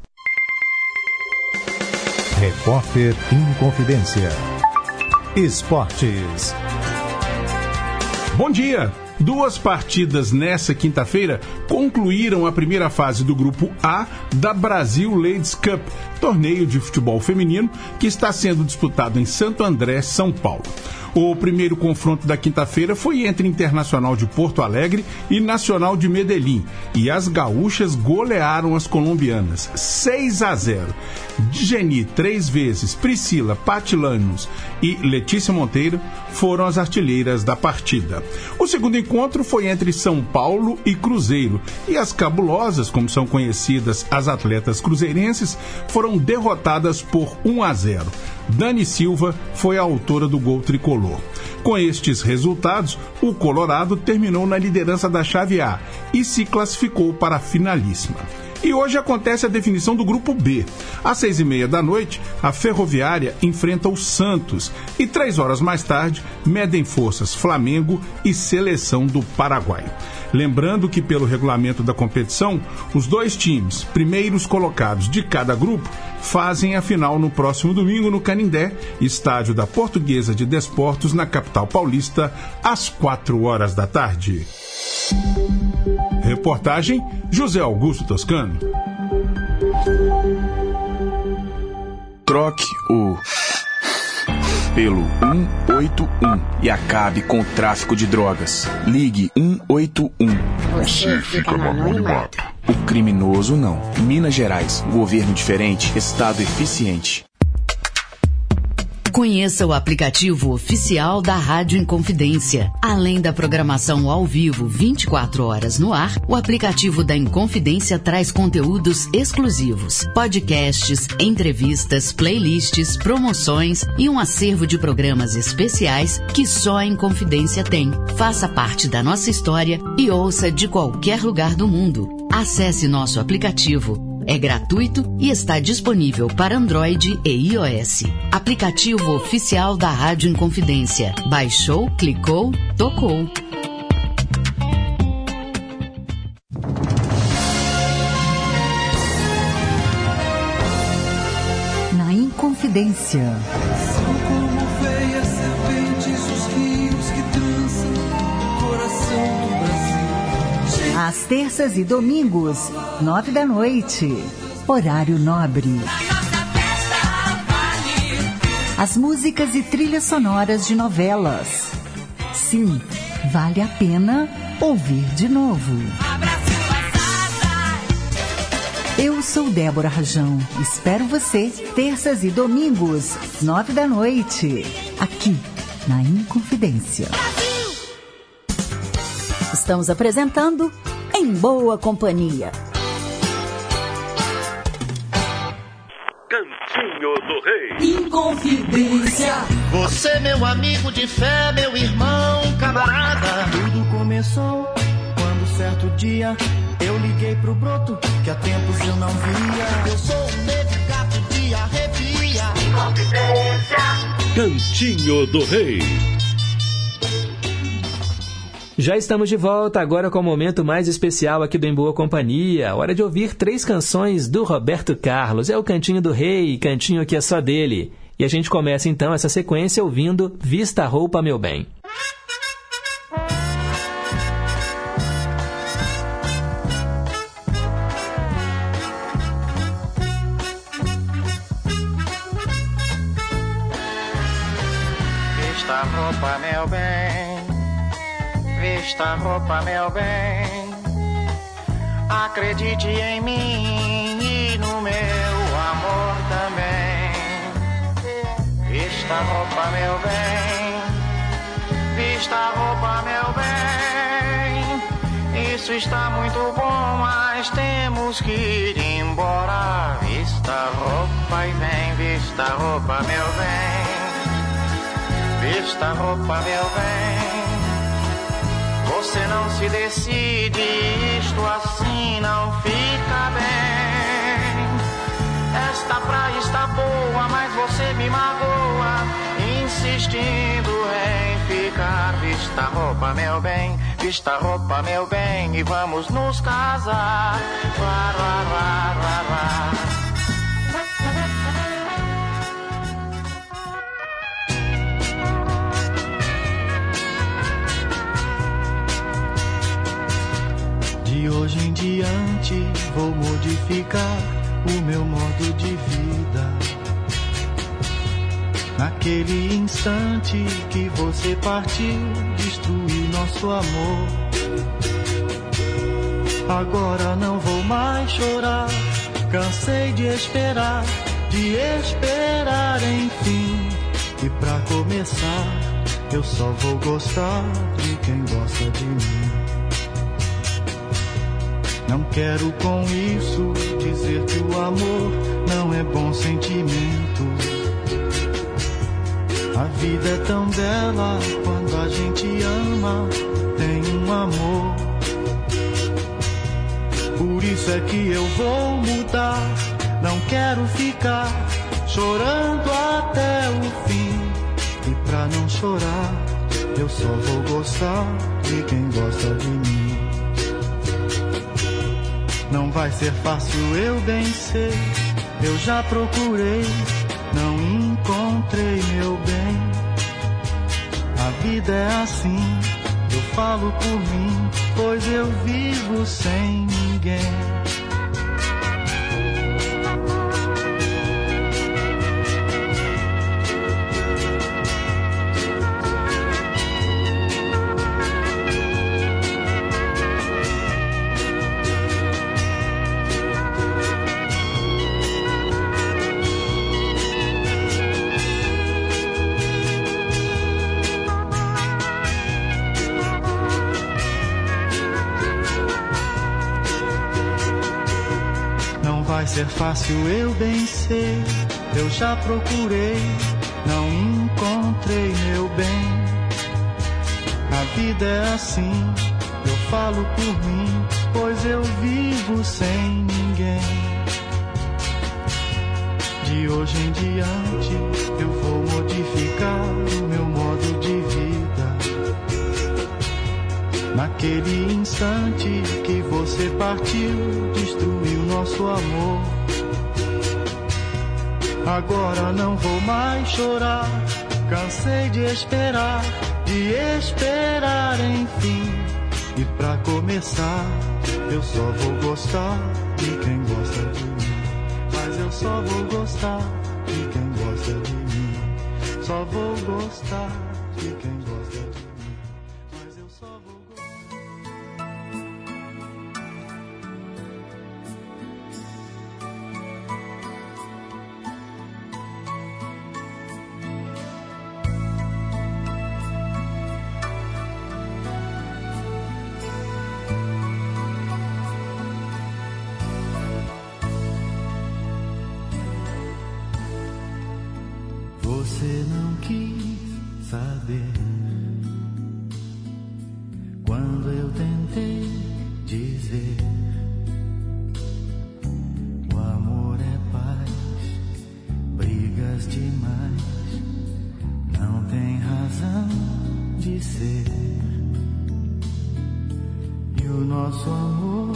Repórter em Confidência. Esportes. Bom dia! Duas partidas nessa quinta-feira concluíram a primeira fase do grupo A da Brasil Ladies Cup, torneio de futebol feminino que está sendo disputado em Santo André, São Paulo. O primeiro confronto da quinta-feira foi entre Internacional de Porto Alegre e Nacional de Medellín, e as gaúchas golearam as colombianas 6 a 0. Geni três vezes, Priscila, Patilanos e Letícia Monteiro foram as artilheiras da partida. O segundo encontro foi entre São Paulo e Cruzeiro, e as cabulosas, como são conhecidas as atletas cruzeirenses, foram derrotadas por 1 a 0. Dani Silva foi a autora do gol tricolor. Com estes resultados, o Colorado terminou na liderança da chave A e se classificou para a finalíssima. E hoje acontece a definição do grupo B. Às seis e meia da noite, a Ferroviária enfrenta o Santos e três horas mais tarde medem forças Flamengo e Seleção do Paraguai. Lembrando que, pelo regulamento da competição, os dois times, primeiros colocados de cada grupo, fazem a final no próximo domingo no Canindé, estádio da Portuguesa de Desportos, na capital paulista, às quatro horas da tarde. Reportagem José Augusto Toscano. Troque o pelo 181 e acabe com o tráfico de drogas. Ligue 181. Você fica no anonimato. O criminoso não. Minas Gerais, governo diferente, estado eficiente. Conheça o aplicativo oficial da Rádio Inconfidência. Além da programação ao vivo 24 horas no ar, o aplicativo da Inconfidência traz conteúdos exclusivos, podcasts, entrevistas, playlists, promoções e um acervo de programas especiais que só a Inconfidência tem. Faça parte da nossa história e ouça de qualquer lugar do mundo. Acesse nosso aplicativo é gratuito e está disponível para Android e iOS. Aplicativo oficial da Rádio Inconfidência. Baixou, clicou, tocou. Na Inconfidência. Às terças e domingos, nove da noite. Horário nobre. As músicas e trilhas sonoras de novelas. Sim, vale a pena ouvir de novo. Eu sou Débora Rajão. Espero você terças e domingos, nove da noite, aqui na Inconfidência. Estamos apresentando Em Boa Companhia. Cantinho do Rei. Inconfidência. Você, meu amigo de fé, meu irmão, camarada. Tudo começou quando certo dia eu liguei pro broto que há tempos eu não via. Eu sou um negro gato de arrepia. Inconfidência. Cantinho do Rei. Já estamos de volta agora com o momento mais especial aqui do Em Boa Companhia. Hora de ouvir três canções do Roberto Carlos. É o Cantinho do Rei, cantinho que é só dele. E a gente começa então essa sequência ouvindo Vista a Roupa, Meu Bem. Vista a roupa, meu bem. Vista a roupa, meu bem. Acredite em mim e no meu amor também. Vista a roupa, meu bem. Vista a roupa, meu bem. Isso está muito bom, mas temos que ir embora. Vista a roupa e vem, vista a roupa, meu bem. Vista a roupa, meu bem. Você não se decide, isto assim não fica bem. Esta praia está boa, mas você me magoa. Insistindo em ficar. Vista roupa, meu bem, vista roupa, meu bem, e vamos nos casar. Vá, vá, vá, vá, vá. De hoje em diante vou modificar o meu modo de vida. Naquele instante que você partiu, destruiu nosso amor. Agora não vou mais chorar, cansei de esperar, de esperar enfim. E pra começar, eu só vou gostar de quem gosta de mim. Não quero com isso dizer que o amor não é bom sentimento. A vida é tão bela quando a gente ama, tem um amor. Por isso é que eu vou mudar, não quero ficar chorando até o fim. E pra não chorar, eu só vou gostar de quem gosta de mim. Não vai ser fácil, eu bem sei. Eu já procurei, não encontrei meu bem. A vida é assim, eu falo por mim, pois eu vivo sem ninguém. Fácil, eu bem sei. Eu já procurei, não encontrei meu bem. A vida é assim, eu falo por mim, pois eu vivo sem ninguém. De hoje em diante, eu vou modificar o meu modo de vida. Naquele instante que você partiu, destruiu nosso amor. Agora não vou mais chorar, cansei de esperar, de esperar enfim. E pra começar, eu só vou gostar de quem gosta de mim. Mas eu só vou gostar de quem gosta de mim. Só vou gostar demais, não tem razão de ser. E o nosso amor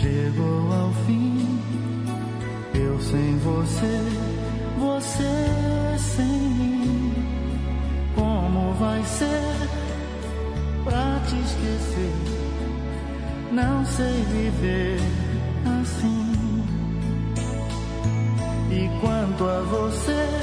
chegou ao fim, eu sem você você sem mim, como vai ser pra te esquecer? Não sei viver Quanto a você,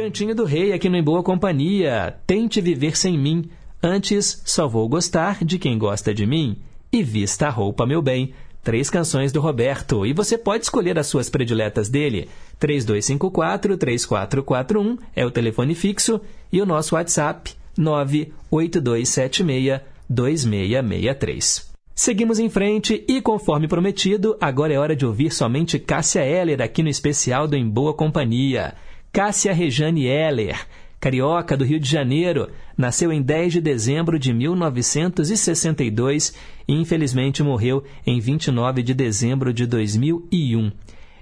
Cantinho do Rei aqui no Em Boa Companhia. Tente viver sem mim. Antes, só vou gostar de quem gosta de mim. E vista a roupa, meu bem. Três canções do Roberto. E você pode escolher as suas prediletas dele. 3254-3441 é o telefone fixo e o nosso WhatsApp 98276-2663. Seguimos em frente e, conforme prometido, agora é hora de ouvir somente Cássia Eller aqui no especial do Em Boa Companhia. Cássia Rejane Eller, carioca do Rio de Janeiro, nasceu em 10 de dezembro de 1962 e infelizmente morreu em 29 de dezembro de 2001.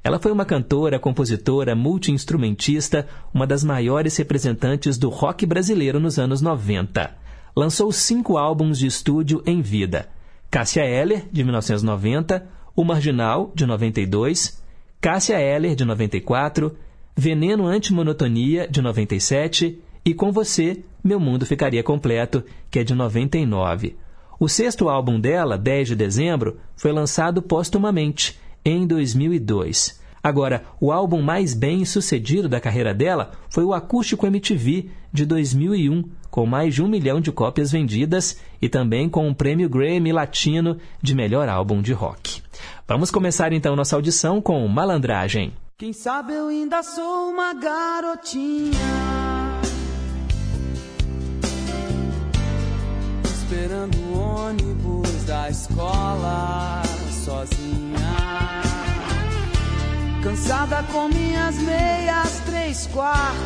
Ela foi uma cantora, compositora, multiinstrumentista, uma das maiores representantes do rock brasileiro nos anos 90. Lançou cinco álbuns de estúdio em vida: Cássia Eller, de 1990, O Marginal, de 92, Cássia Eller, de 94, Veneno Antimonotonia, de 97, e Com Você, Meu Mundo Ficaria Completo, que é de 99. O sexto álbum dela, 10 de dezembro, foi lançado póstumamente, em 2002. Agora, o álbum mais bem sucedido da carreira dela foi o Acústico MTV, de 2001, com mais de um milhão de cópias vendidas e também com o um prêmio Grammy Latino de melhor álbum de rock. Vamos começar então nossa audição com Malandragem. Quem sabe eu ainda sou uma garotinha. Esperando o ônibus da escola sozinha. Cansada com minhas meias três quartos.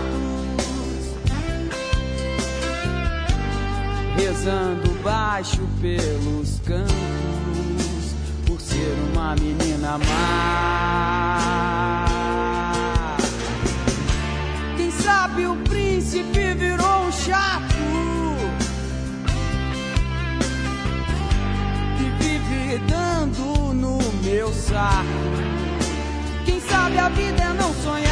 Rezando baixo pelos cantos Por ser uma menina má sabe o príncipe virou um chato. Que vive dando no meu saco. Quem sabe a vida é não sonhar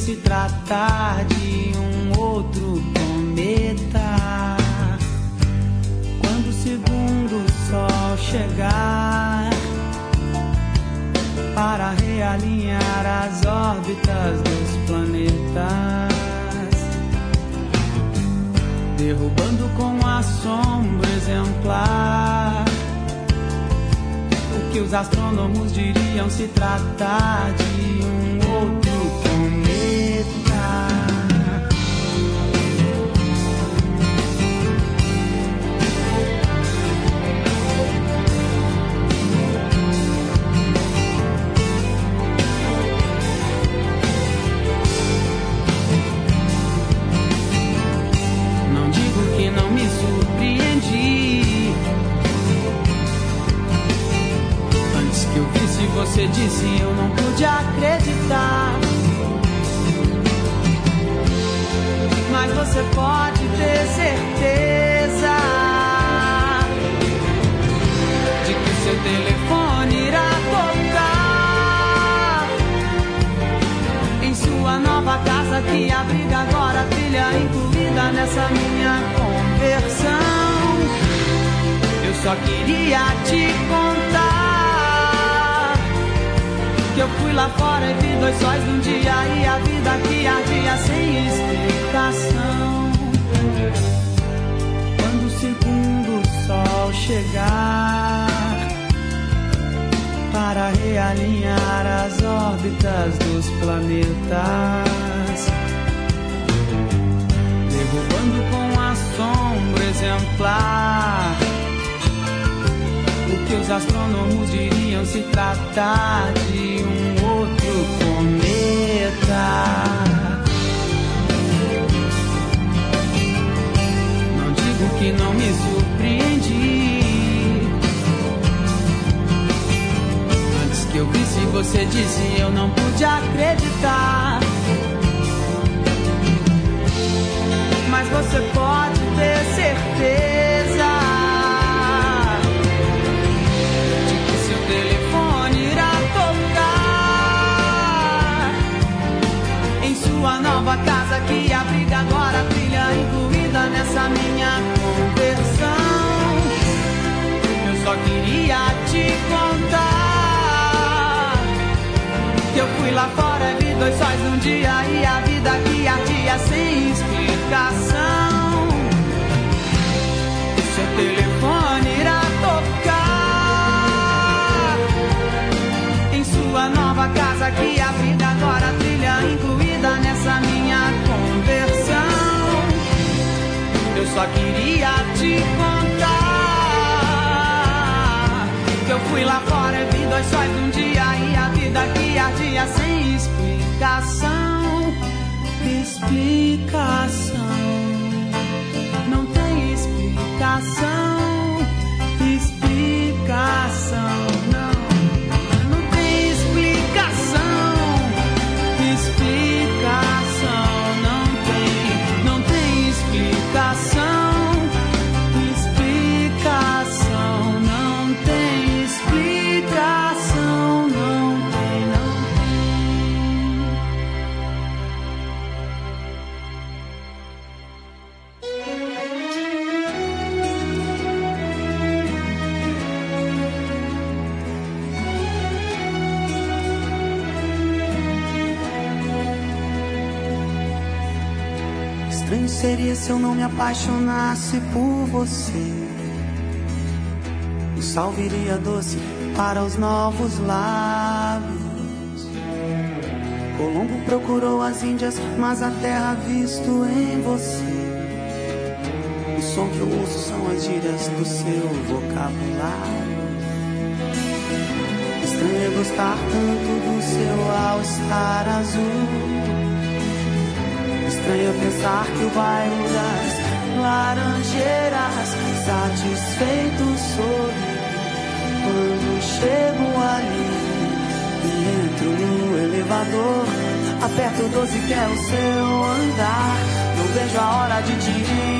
se tratar de um outro cometa. Quando o segundo sol chegar para realinhar as órbitas dos planetas, derrubando com assombro exemplar o que os astrônomos diriam se tratar de um outro você disse eu não pude acreditar. Mas você pode ter certeza de que seu telefone irá tocar em sua nova casa que abriga agora a trilha incluída nessa minha conversão. Eu só queria te contar que eu fui lá fora e vi dois sóis num dia e a vida que ardia sem explicação. Quando o segundo sol chegar para realinhar as órbitas dos planetas, derrubando com assombro exemplar o que os astrônomos diriam se tratar de um outro cometa. Não digo que não me surpreendi. Antes que eu visse você disse eu não pude acreditar. Mas você pode ter certeza sua nova casa que abriga agora a incluída nessa minha conversão. Eu só queria te contar que eu fui lá fora vi dois sóis num dia e a vida que ardia sem explicação. Seu telefone irá tocar em sua nova casa que nessa minha conversão. Eu só queria te contar que eu fui lá fora e vi dois sóis num dia e a vida que ardia sem explicação. Explicação. Não tem explicação. Explicação. Estranho seria se eu não me apaixonasse por você. O sal viria doce para os novos lábios. Colombo procurou as Índias, mas a terra visto em você. O som que eu ouço são as gírias do seu vocabulário. Estranho é gostar tanto do seu all-star azul. Estranho pensar que o bairro das laranjeiras satisfeito sorri Quando chego ali e entro no elevador, aperto 12 que é o seu andar. Não vejo a hora de te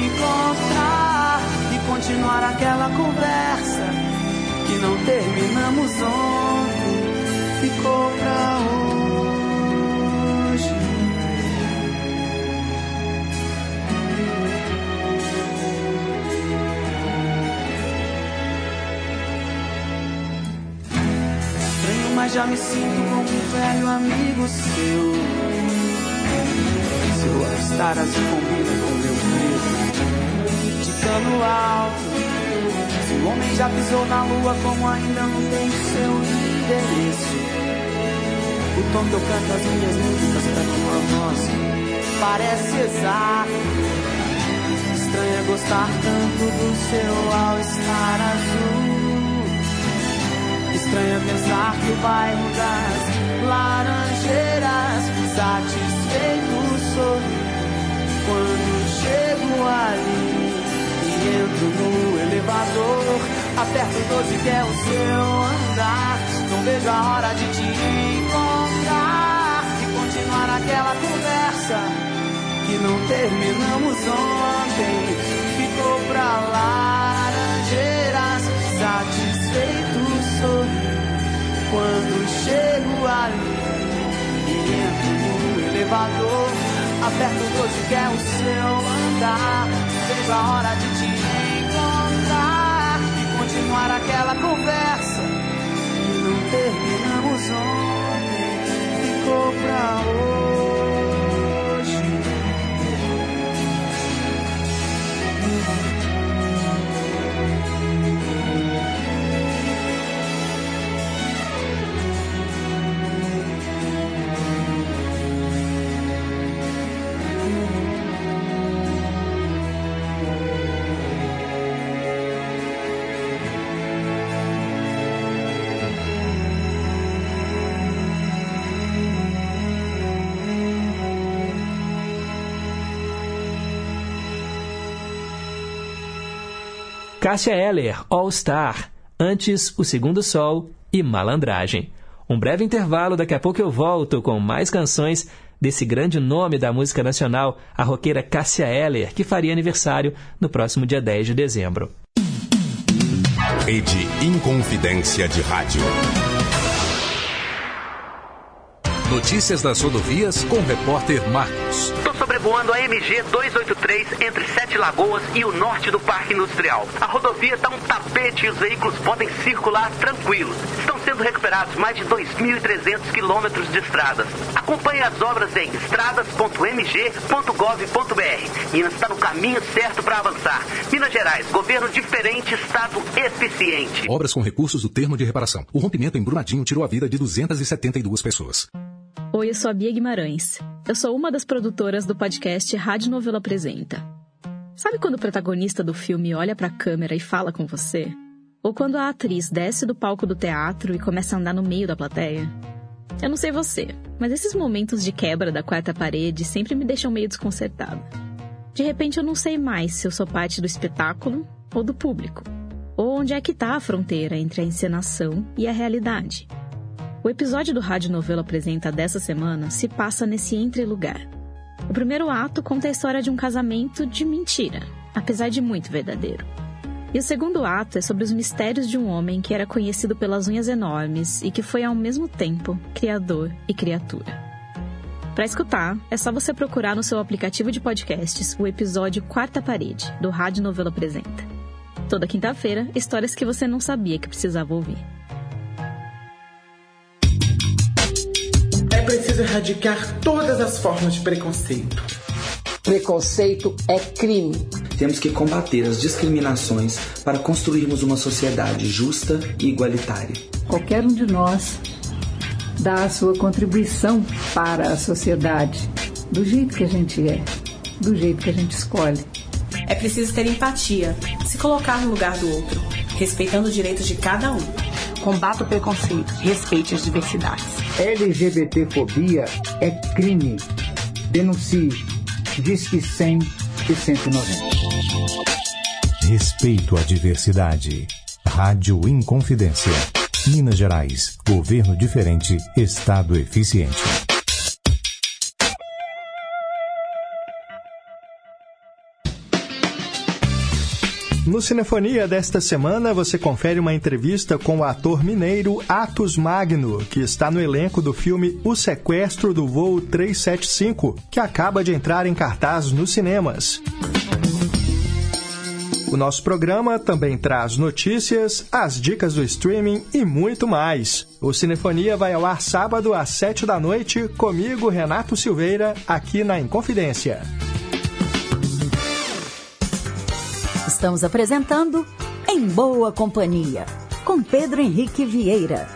encontrar e continuar aquela conversa que não terminamos ontem. Mas já me sinto como um velho amigo seu. Seu all-star assim combina com meu peso. De cano alto. Se o homem já pisou na lua, como ainda não tem seu endereço. O tom que eu canto as minhas músicas pra tua voz parece exato. Estranho é gostar tanto do seu all-star azul. Estranho pensar que o bairro das laranjeiras satisfeito sorri quando chego ali e entro no elevador. Aperto 12 que é o seu andar. Não vejo a hora de te encontrar e continuar aquela conversa que não terminamos ontem. Ficou pra laranjeiras, satisfeito quando chego ali e entro no elevador. Aperto 12 que é o seu andar. Vejo a hora de te encontrar e continuar aquela conversa que não terminamos ontem. Ficou pra hoje. Cássia Eller, All Star, antes O Segundo Sol e Malandragem. Um breve intervalo, daqui a pouco eu volto com mais canções desse grande nome da música nacional, a roqueira Cássia Eller, que faria aniversário no próximo dia 10 de dezembro. Rede Inconfidência de Rádio. Notícias das rodovias com o repórter Marcos. Sobrevoando a MG 283 entre Sete Lagoas e o norte do Parque Industrial. A rodovia está um tapete e os veículos podem circular tranquilos. Estão sendo recuperados mais de 2.300 quilômetros de estradas. Acompanhe as obras em estradas.mg.gov.br. Minas está no caminho certo para avançar. Minas Gerais, governo diferente, estado eficiente. Obras com recursos do termo de reparação. O rompimento em Brumadinho tirou a vida de 272 pessoas. Oi, eu sou a Bia Guimarães. Eu sou uma das produtoras do podcast Rádio Novela Apresenta. Sabe quando o protagonista do filme olha para a câmera e fala com você? Ou quando a atriz desce do palco do teatro e começa a andar no meio da plateia? Eu não sei você, mas esses momentos de quebra da quarta parede sempre me deixam meio desconcertada. De repente eu não sei mais se eu sou parte do espetáculo ou do público. Ou onde é que está a fronteira entre a encenação e a realidade. O episódio do Rádio Novelo Apresenta dessa semana se passa nesse entrelugar. O primeiro ato conta a história de um casamento de mentira, apesar de muito verdadeiro. E o segundo ato é sobre os mistérios de um homem que era conhecido pelas unhas enormes e que foi ao mesmo tempo criador e criatura. Para escutar, é só você procurar no seu aplicativo de podcasts o episódio Quarta Parede, do Rádio Novelo Apresenta. Toda quinta-feira, histórias que você não sabia que precisava ouvir. Preciso erradicar todas as formas de preconceito. Preconceito é crime. Temos que combater as discriminações para construirmos uma sociedade justa e igualitária. Qualquer um de nós dá a sua contribuição para a sociedade, do jeito que a gente é, do jeito que a gente escolhe. É preciso ter empatia, se colocar no lugar do outro, respeitando os direitos de cada um. Combata o preconceito, respeite as diversidades. LGBTfobia é crime. Denuncie. Disque 100 e 190. Respeito à diversidade. Rádio Inconfidência. Minas Gerais. Governo diferente, Estado eficiente. No Cinefonia desta semana, você confere uma entrevista com o ator mineiro Atos Magno, que está no elenco do filme O Sequestro do Voo 375, que acaba de entrar em cartaz nos cinemas. O nosso programa também traz notícias, as dicas do streaming e muito mais. O Cinefonia vai ao ar sábado às sete da noite, comigo, Renato Silveira, aqui na Inconfidência. Estamos apresentando Em Boa Companhia, com Pedro Henrique Vieira.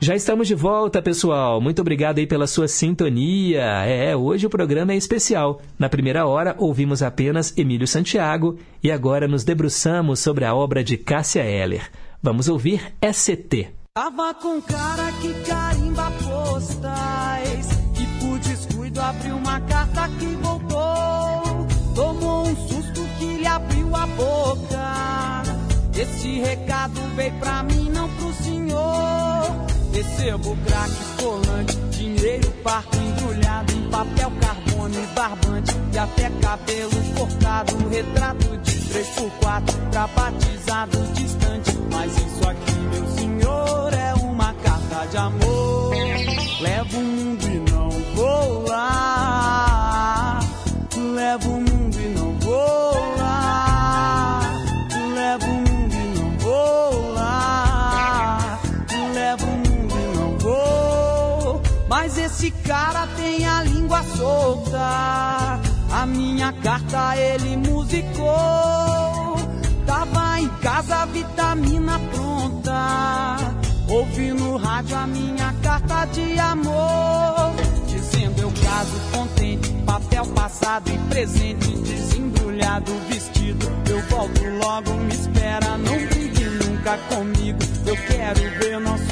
Já estamos de volta, pessoal. Muito obrigado aí pela sua sintonia. É, hoje o programa é especial. Na primeira hora ouvimos apenas Emílio Santiago e agora nos debruçamos sobre a obra de Cássia Eller. Vamos ouvir ST. Tava com cara que carimba postais e por descuido abriu uma carta que lhe abriu a boca. Esse recado veio pra mim, não pro senhor. Recebo crack, colante, dinheiro parto embrulhado em papel carbono e barbante e até cabelo cortado, retrato de 3x4 pra batizado distante. Mas isso aqui, meu senhor, é uma carta de amor. Cara tem a língua solta. A minha carta ele musicou. Tava em casa, vitamina pronta. Ouvi no rádio a minha carta de amor. Dizendo eu caso contente, papel passado e presente, desembrulhado vestido. Eu volto logo, me espera, não brigue nunca comigo. Eu quero ver nosso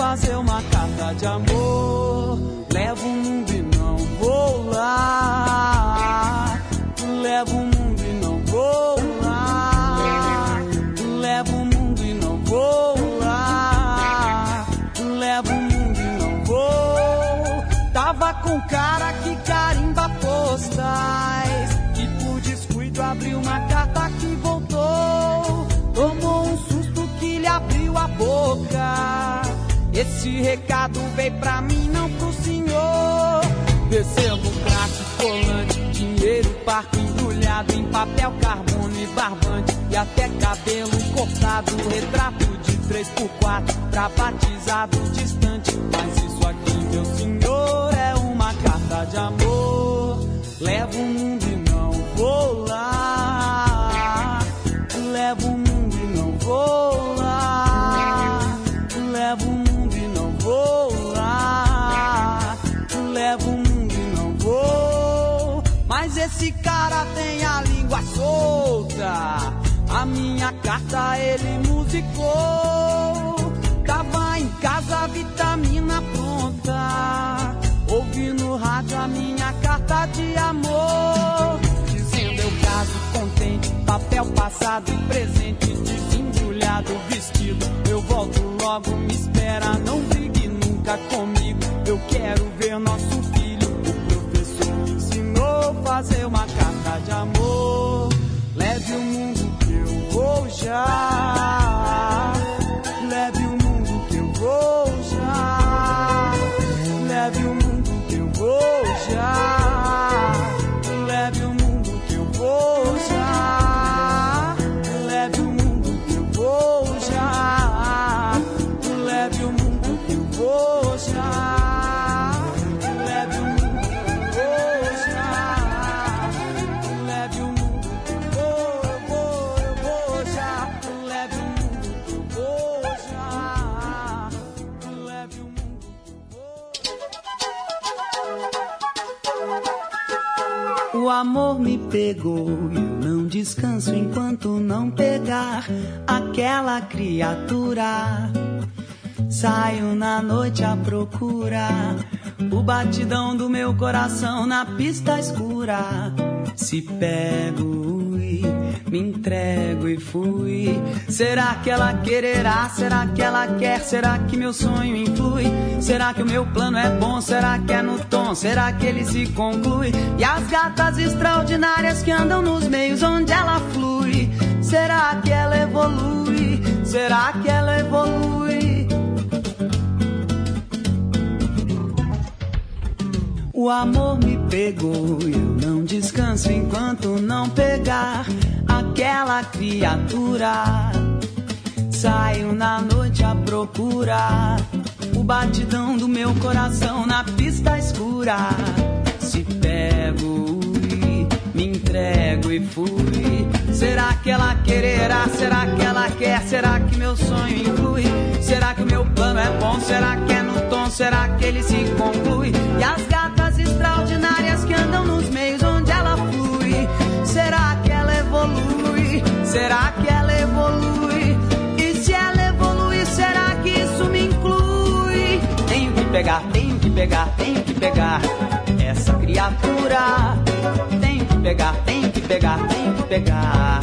fazer uma carta de amor. Levo o mundo e não vou lá. Levo o mundo e não vou lá. Levo o mundo e não vou lá. Levo o mundo e não vou. Tava com cara que carimba postais. E por descuido abriu uma carta que voltou. Tomou um susto que lhe abriu a boca. Esse recado veio pra mim, não pro senhor. Recebo crack, colante, dinheiro parco embrulhado em papel carbono e barbante. E até cabelo cortado, retrato de 3x4 pra batizado distante. Mas isso aqui, meu senhor, é uma carta de amor. Levo o mundo e não vou lá. Levo o mundo e não vou lá. Mas esse cara tem a língua solta. A minha carta ele musicou. Tava em casa, vitamina pronta. Ouvi no rádio a minha carta de amor. Dizendo eu caso contente, papel passado presente, desembrulhado vestido. Eu volto logo, me espera, não brigue nunca comigo. Eu quero ver nosso a fazer uma carta de amor. Leve o mundo que eu vou já. Leve o mundo que eu vou já. Leve o mundo que eu vou já. Amor me pegou eu não descanso enquanto não pegar aquela criatura. Saio na noite à procura o batidão do meu coração na pista escura. Se pego me entrego e fui. Será que ela quererá? Será que ela quer? Será que meu sonho influi? Será que o meu plano é bom? Será que é no tom? Será que ele se conclui? E as gatas extraordinárias que andam nos meios onde ela flui? Será que ela evolui? Será que ela evolui? O amor me pegou, eu não descanso enquanto não pegar aquela criatura. Saio na noite a procurar o batidão do meu coração na pista escura. Se pego e me entrego e fui. Será que ela quererá? Será que ela quer? Será que meu sonho inclui? Será que o meu plano é bom? Será que é no tom? Será que ele se conclui? E as gatas extraordinárias que andam nos meios onde ela flui. Será que ela evolui? Será que ela evolui? E se ela evolui, será que isso me inclui? Tenho que pegar, tenho que pegar, tenho que pegar essa criatura. Tenho que pegar, tenho que pegar, tenho que pegar.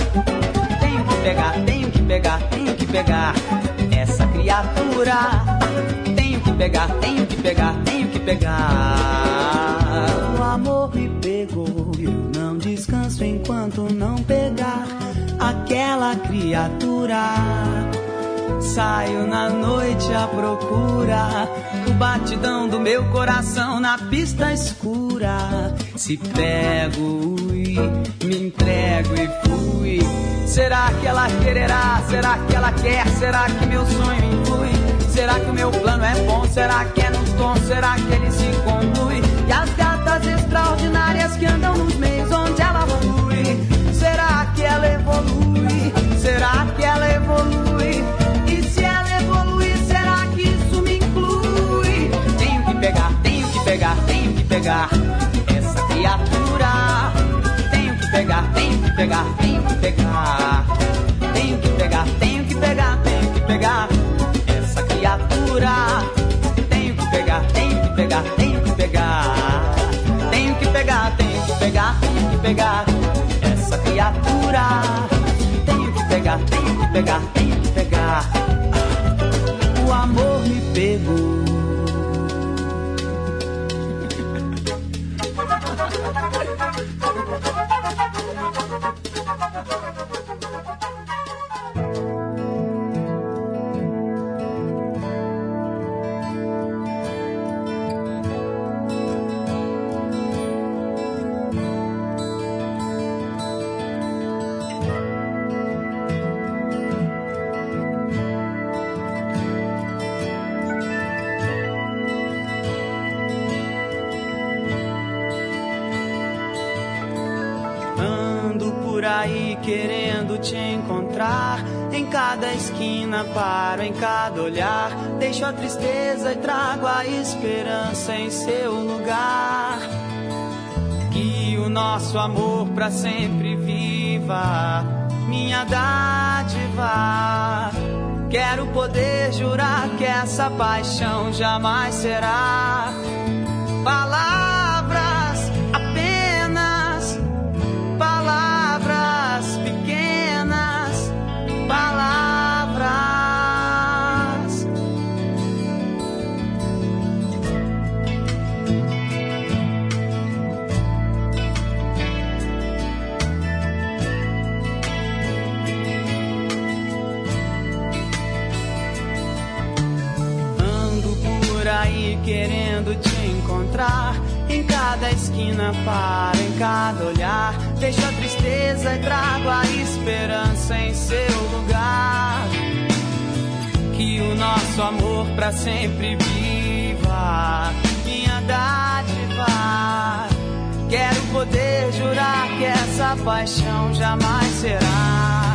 Tenho que pegar, tenho que pegar, tenho que pegar essa criatura. Tenho que pegar, tenho que pegar, tenho que pegar. O amor me pegou, eu não descanso enquanto não pegar aquela criatura. Saio na noite à procura o batidão do meu coração na pista escura. Se pego e me entrego e fui. Será que ela quererá? Será que ela quer? Será que meu sonho influi? Será que o meu plano é bom? Será que é no tom? Será que ele se conclui? E as gatas extraordinárias que andam nos meios que ela evolui? Será que ela evolui? E se ela evolui, será que isso me inclui? Tenho que pegar, tenho que pegar, tenho que pegar essa criatura. Tenho que pegar, tenho que pegar, tenho que pegar. Tenho que pegar, tenho que pegar, tenho que pegar essa criatura. Tenho que pegar, tenho que pegar, tenho que pegar. Tenho que pegar, tenho que pegar, tenho que pegar criatura. Tenho que pegar, tenho que pegar, tenho que pegar. O amor me pegou. Te encontrar. Em cada esquina paro, em cada olhar. Deixo a tristeza e trago a esperança em seu lugar. Que o nosso amor pra sempre viva, minha dádiva. Quero poder jurar que essa paixão jamais será. Palavras querendo te encontrar. Em cada esquina paro, em cada olhar. Deixo a tristeza e trago a esperança em seu lugar. Que o nosso amor pra sempre viva, minha dádiva. Quero poder jurar que essa paixão jamais será.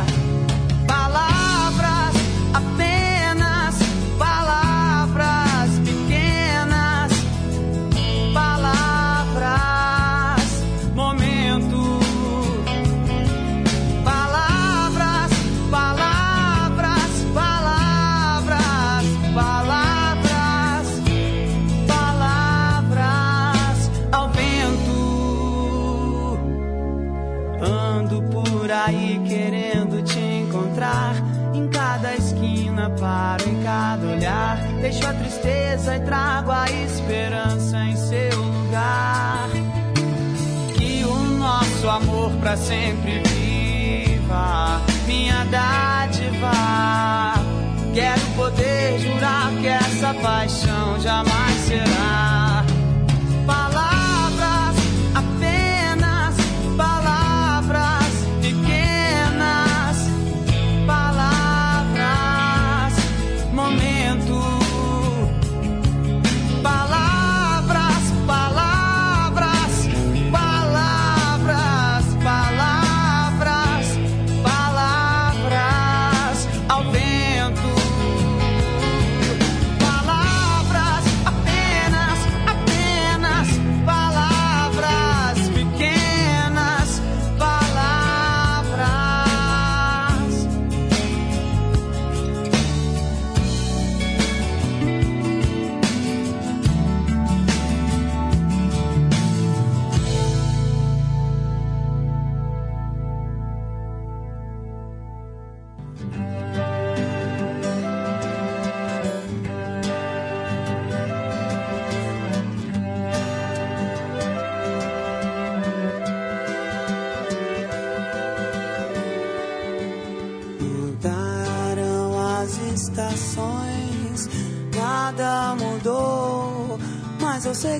Tristeza e trago a esperança em seu lugar. Que o nosso amor pra sempre viva, minha dádiva. Quero poder jurar que essa paixão jamais será.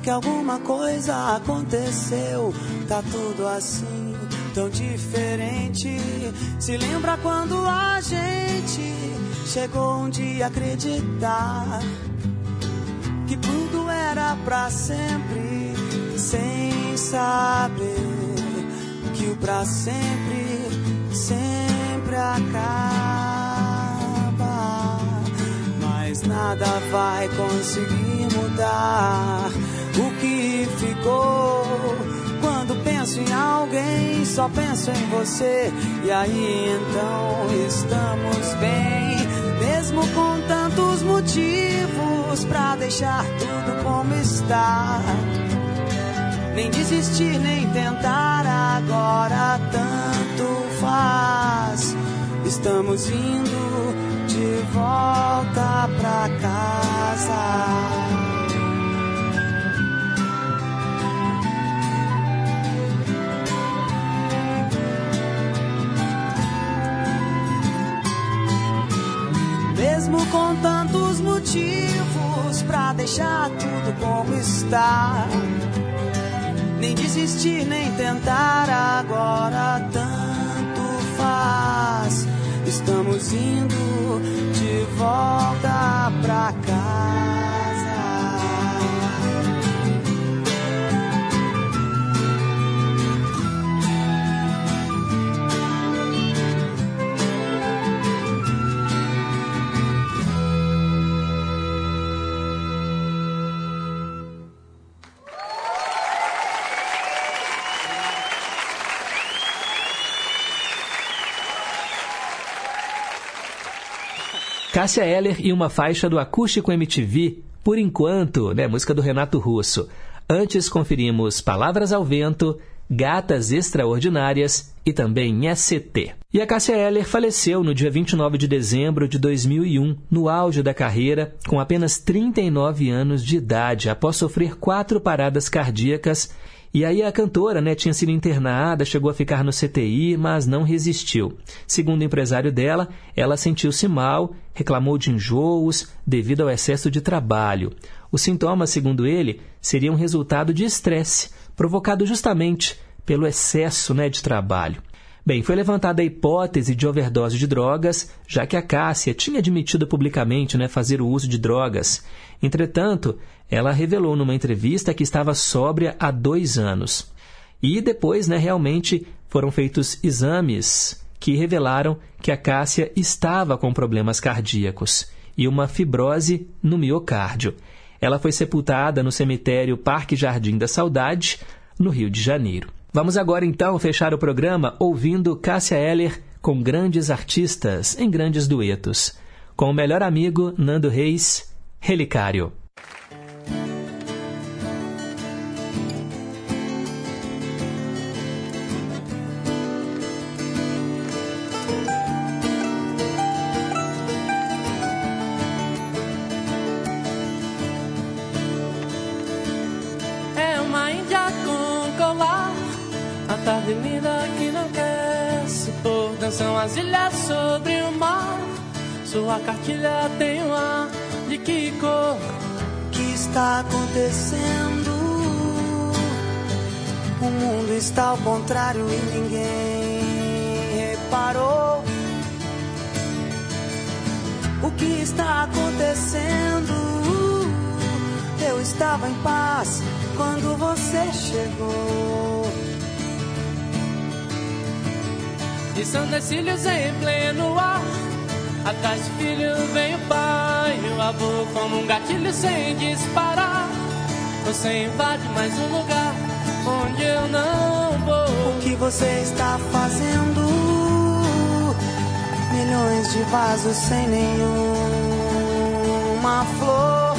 Que alguma coisa aconteceu. Tá tudo assim, tão diferente. Se lembra quando a gente chegou um dia a acreditar que tudo era pra sempre, sem saber que o pra sempre sempre acaba. Mas nada vai conseguir mudar o que ficou. Quando penso em alguém, só penso em você. E aí então estamos bem, mesmo com tantos motivos pra deixar tudo como está. Nem desistir, nem tentar agora tanto faz. Estamos indo de volta pra casa. Mesmo com tantos motivos pra deixar tudo como está. Nem desistir, nem tentar agora tanto faz. Estamos indo de volta pra casa. Cássia Eller e uma faixa do Acústico MTV, por enquanto, né? Música do Renato Russo. Antes conferimos Palavras ao Vento, Gatas Extraordinárias e também ST. E a Cássia Eller faleceu no dia 29 de dezembro de 2001, no auge da carreira, com apenas 39 anos de idade, após sofrer quatro paradas cardíacas. E aí a cantora né, tinha sido internada, chegou a ficar no CTI, mas não resistiu. Segundo o empresário dela, ela sentiu-se mal, reclamou de enjoos devido ao excesso de trabalho. Os sintomas, segundo ele, seriam resultado de estresse, provocado justamente pelo excesso né, de trabalho. Bem, foi levantada a hipótese de overdose de drogas, já que a Cássia tinha admitido publicamente né, fazer o uso de drogas. Entretanto, ela revelou numa entrevista que estava sóbria há dois anos. E depois, né, realmente, foram feitos exames que revelaram que a Cássia estava com problemas cardíacos e uma fibrose no miocárdio. Ela foi sepultada no cemitério Parque Jardim da Saudade, no Rio de Janeiro. Vamos agora então fechar o programa ouvindo Cássia Eller com grandes artistas em grandes duetos. Com o melhor amigo Nando Reis, Relicário. A tarde linda que não desce por dançam as ilhas sobre o mar. Sua cartilha tem um ar de que cor? que está acontecendo? O mundo está ao contrário e ninguém reparou. O que está acontecendo? Eu estava em paz quando você chegou. E são decílios em pleno ar. Atrás do filho vem o pai e o avô como um gatilho sem disparar. Você invade mais um lugar onde eu não vou. O que você está fazendo? Milhões de vasos sem nenhuma flor.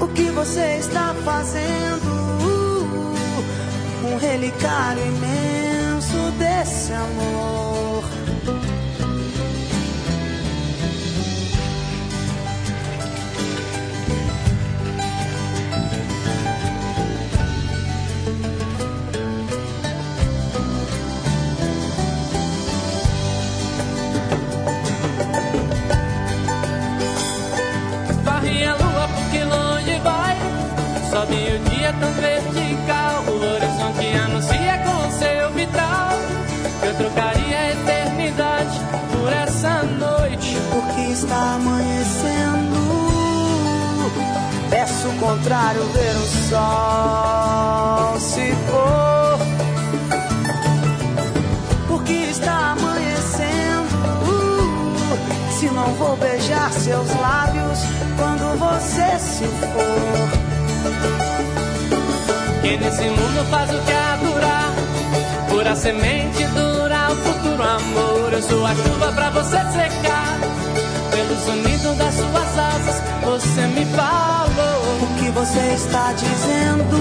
O que você está fazendo? Um relicário imenso desse amor. Varre a lua porque longe vai. Sobe o dia tão vertical. O contrário, ver o sol se pôr. Porque está amanhecendo. Se não vou beijar seus lábios quando você se for. Que nesse mundo faz o que há durar. Pura semente dura o futuro amor. Eu sou a chuva pra você secar. Pelo sonido das suas asas, você me falou. O que você está dizendo?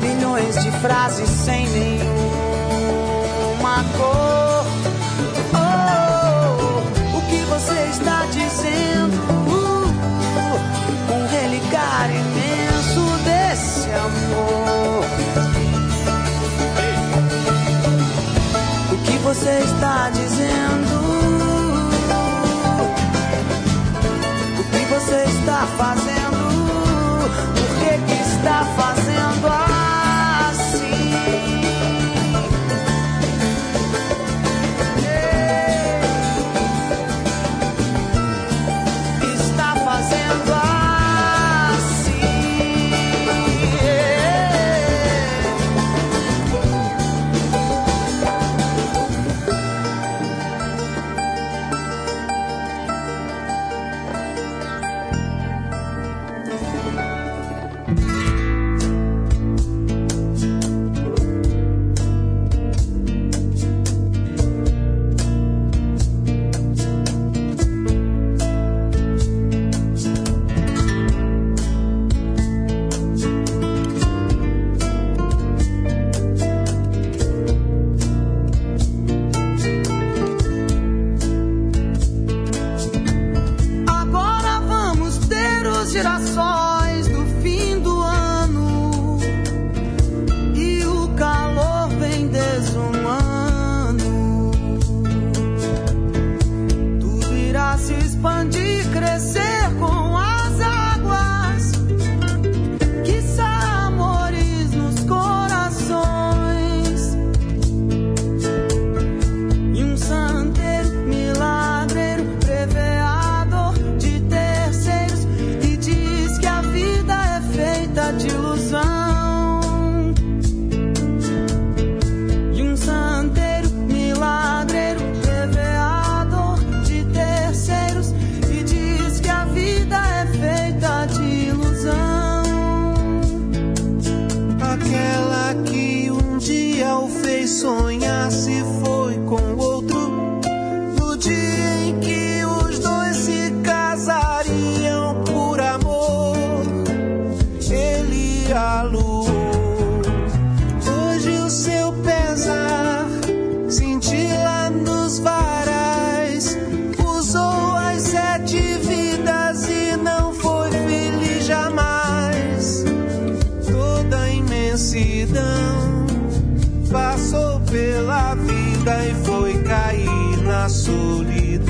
Milhões de frases sem nenhuma cor. Oh, o que você está dizendo? Um relicário imenso desse amor. O que você está dizendo? Que que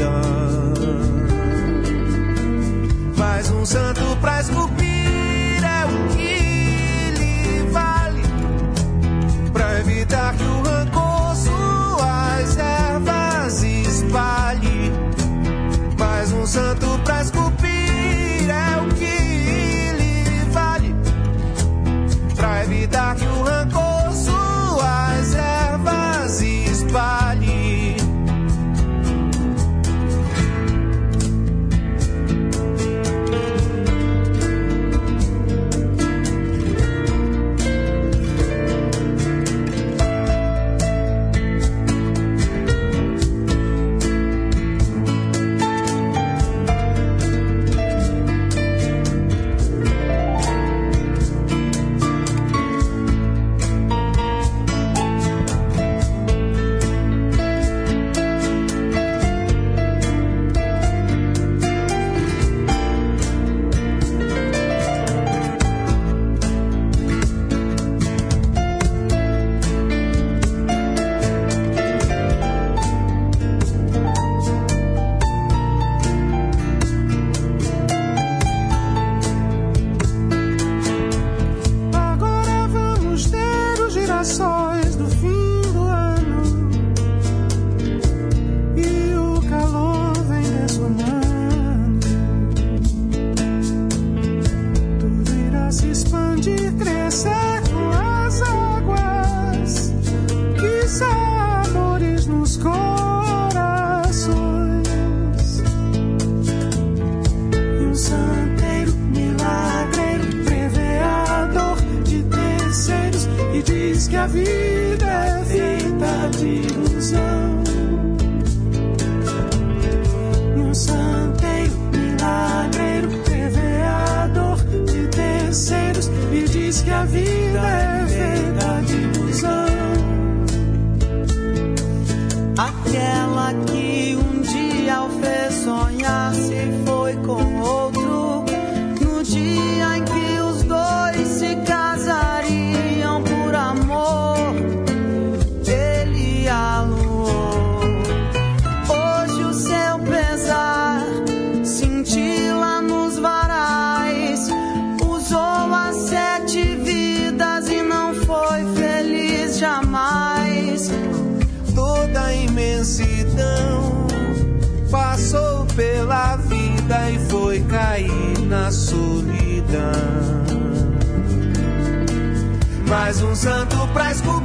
solidão. Mais um santo pra esculpir pra esculpir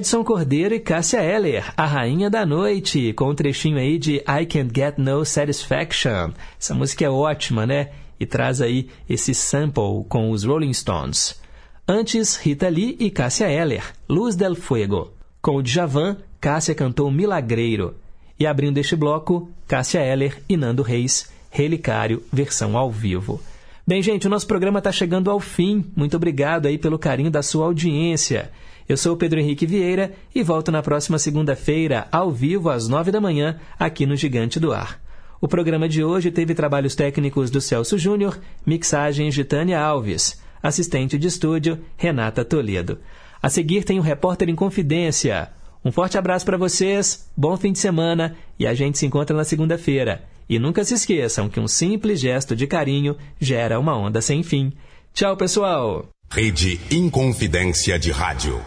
Edson Cordeiro e Cássia Eller, a rainha da noite, com um trechinho aí de I Can't Get No Satisfaction. Essa música é ótima, né? E traz aí esse sample com os Rolling Stones. Antes, Rita Lee e Cássia Eller, Luz del Fuego. Com o Djavan, Cássia cantou Milagreiro. E abrindo este bloco, Cássia Eller e Nando Reis, Relicário, versão ao vivo. Bem, gente, o nosso programa está chegando ao fim. Muito obrigado aí pelo carinho da sua audiência. Eu sou o Pedro Henrique Vieira e volto na próxima segunda-feira, ao vivo, às nove da manhã, aqui no Gigante do Ar. O programa de hoje teve trabalhos técnicos do Celso Júnior, mixagens de Tânia Alves, assistente de estúdio Renata Toledo. A seguir tem o Repórter em Confidência. Um forte abraço para vocês, bom fim de semana e a gente se encontra na segunda-feira. E nunca se esqueçam que um simples gesto de carinho gera uma onda sem fim. Tchau, pessoal! Rede Inconfidência de Rádio.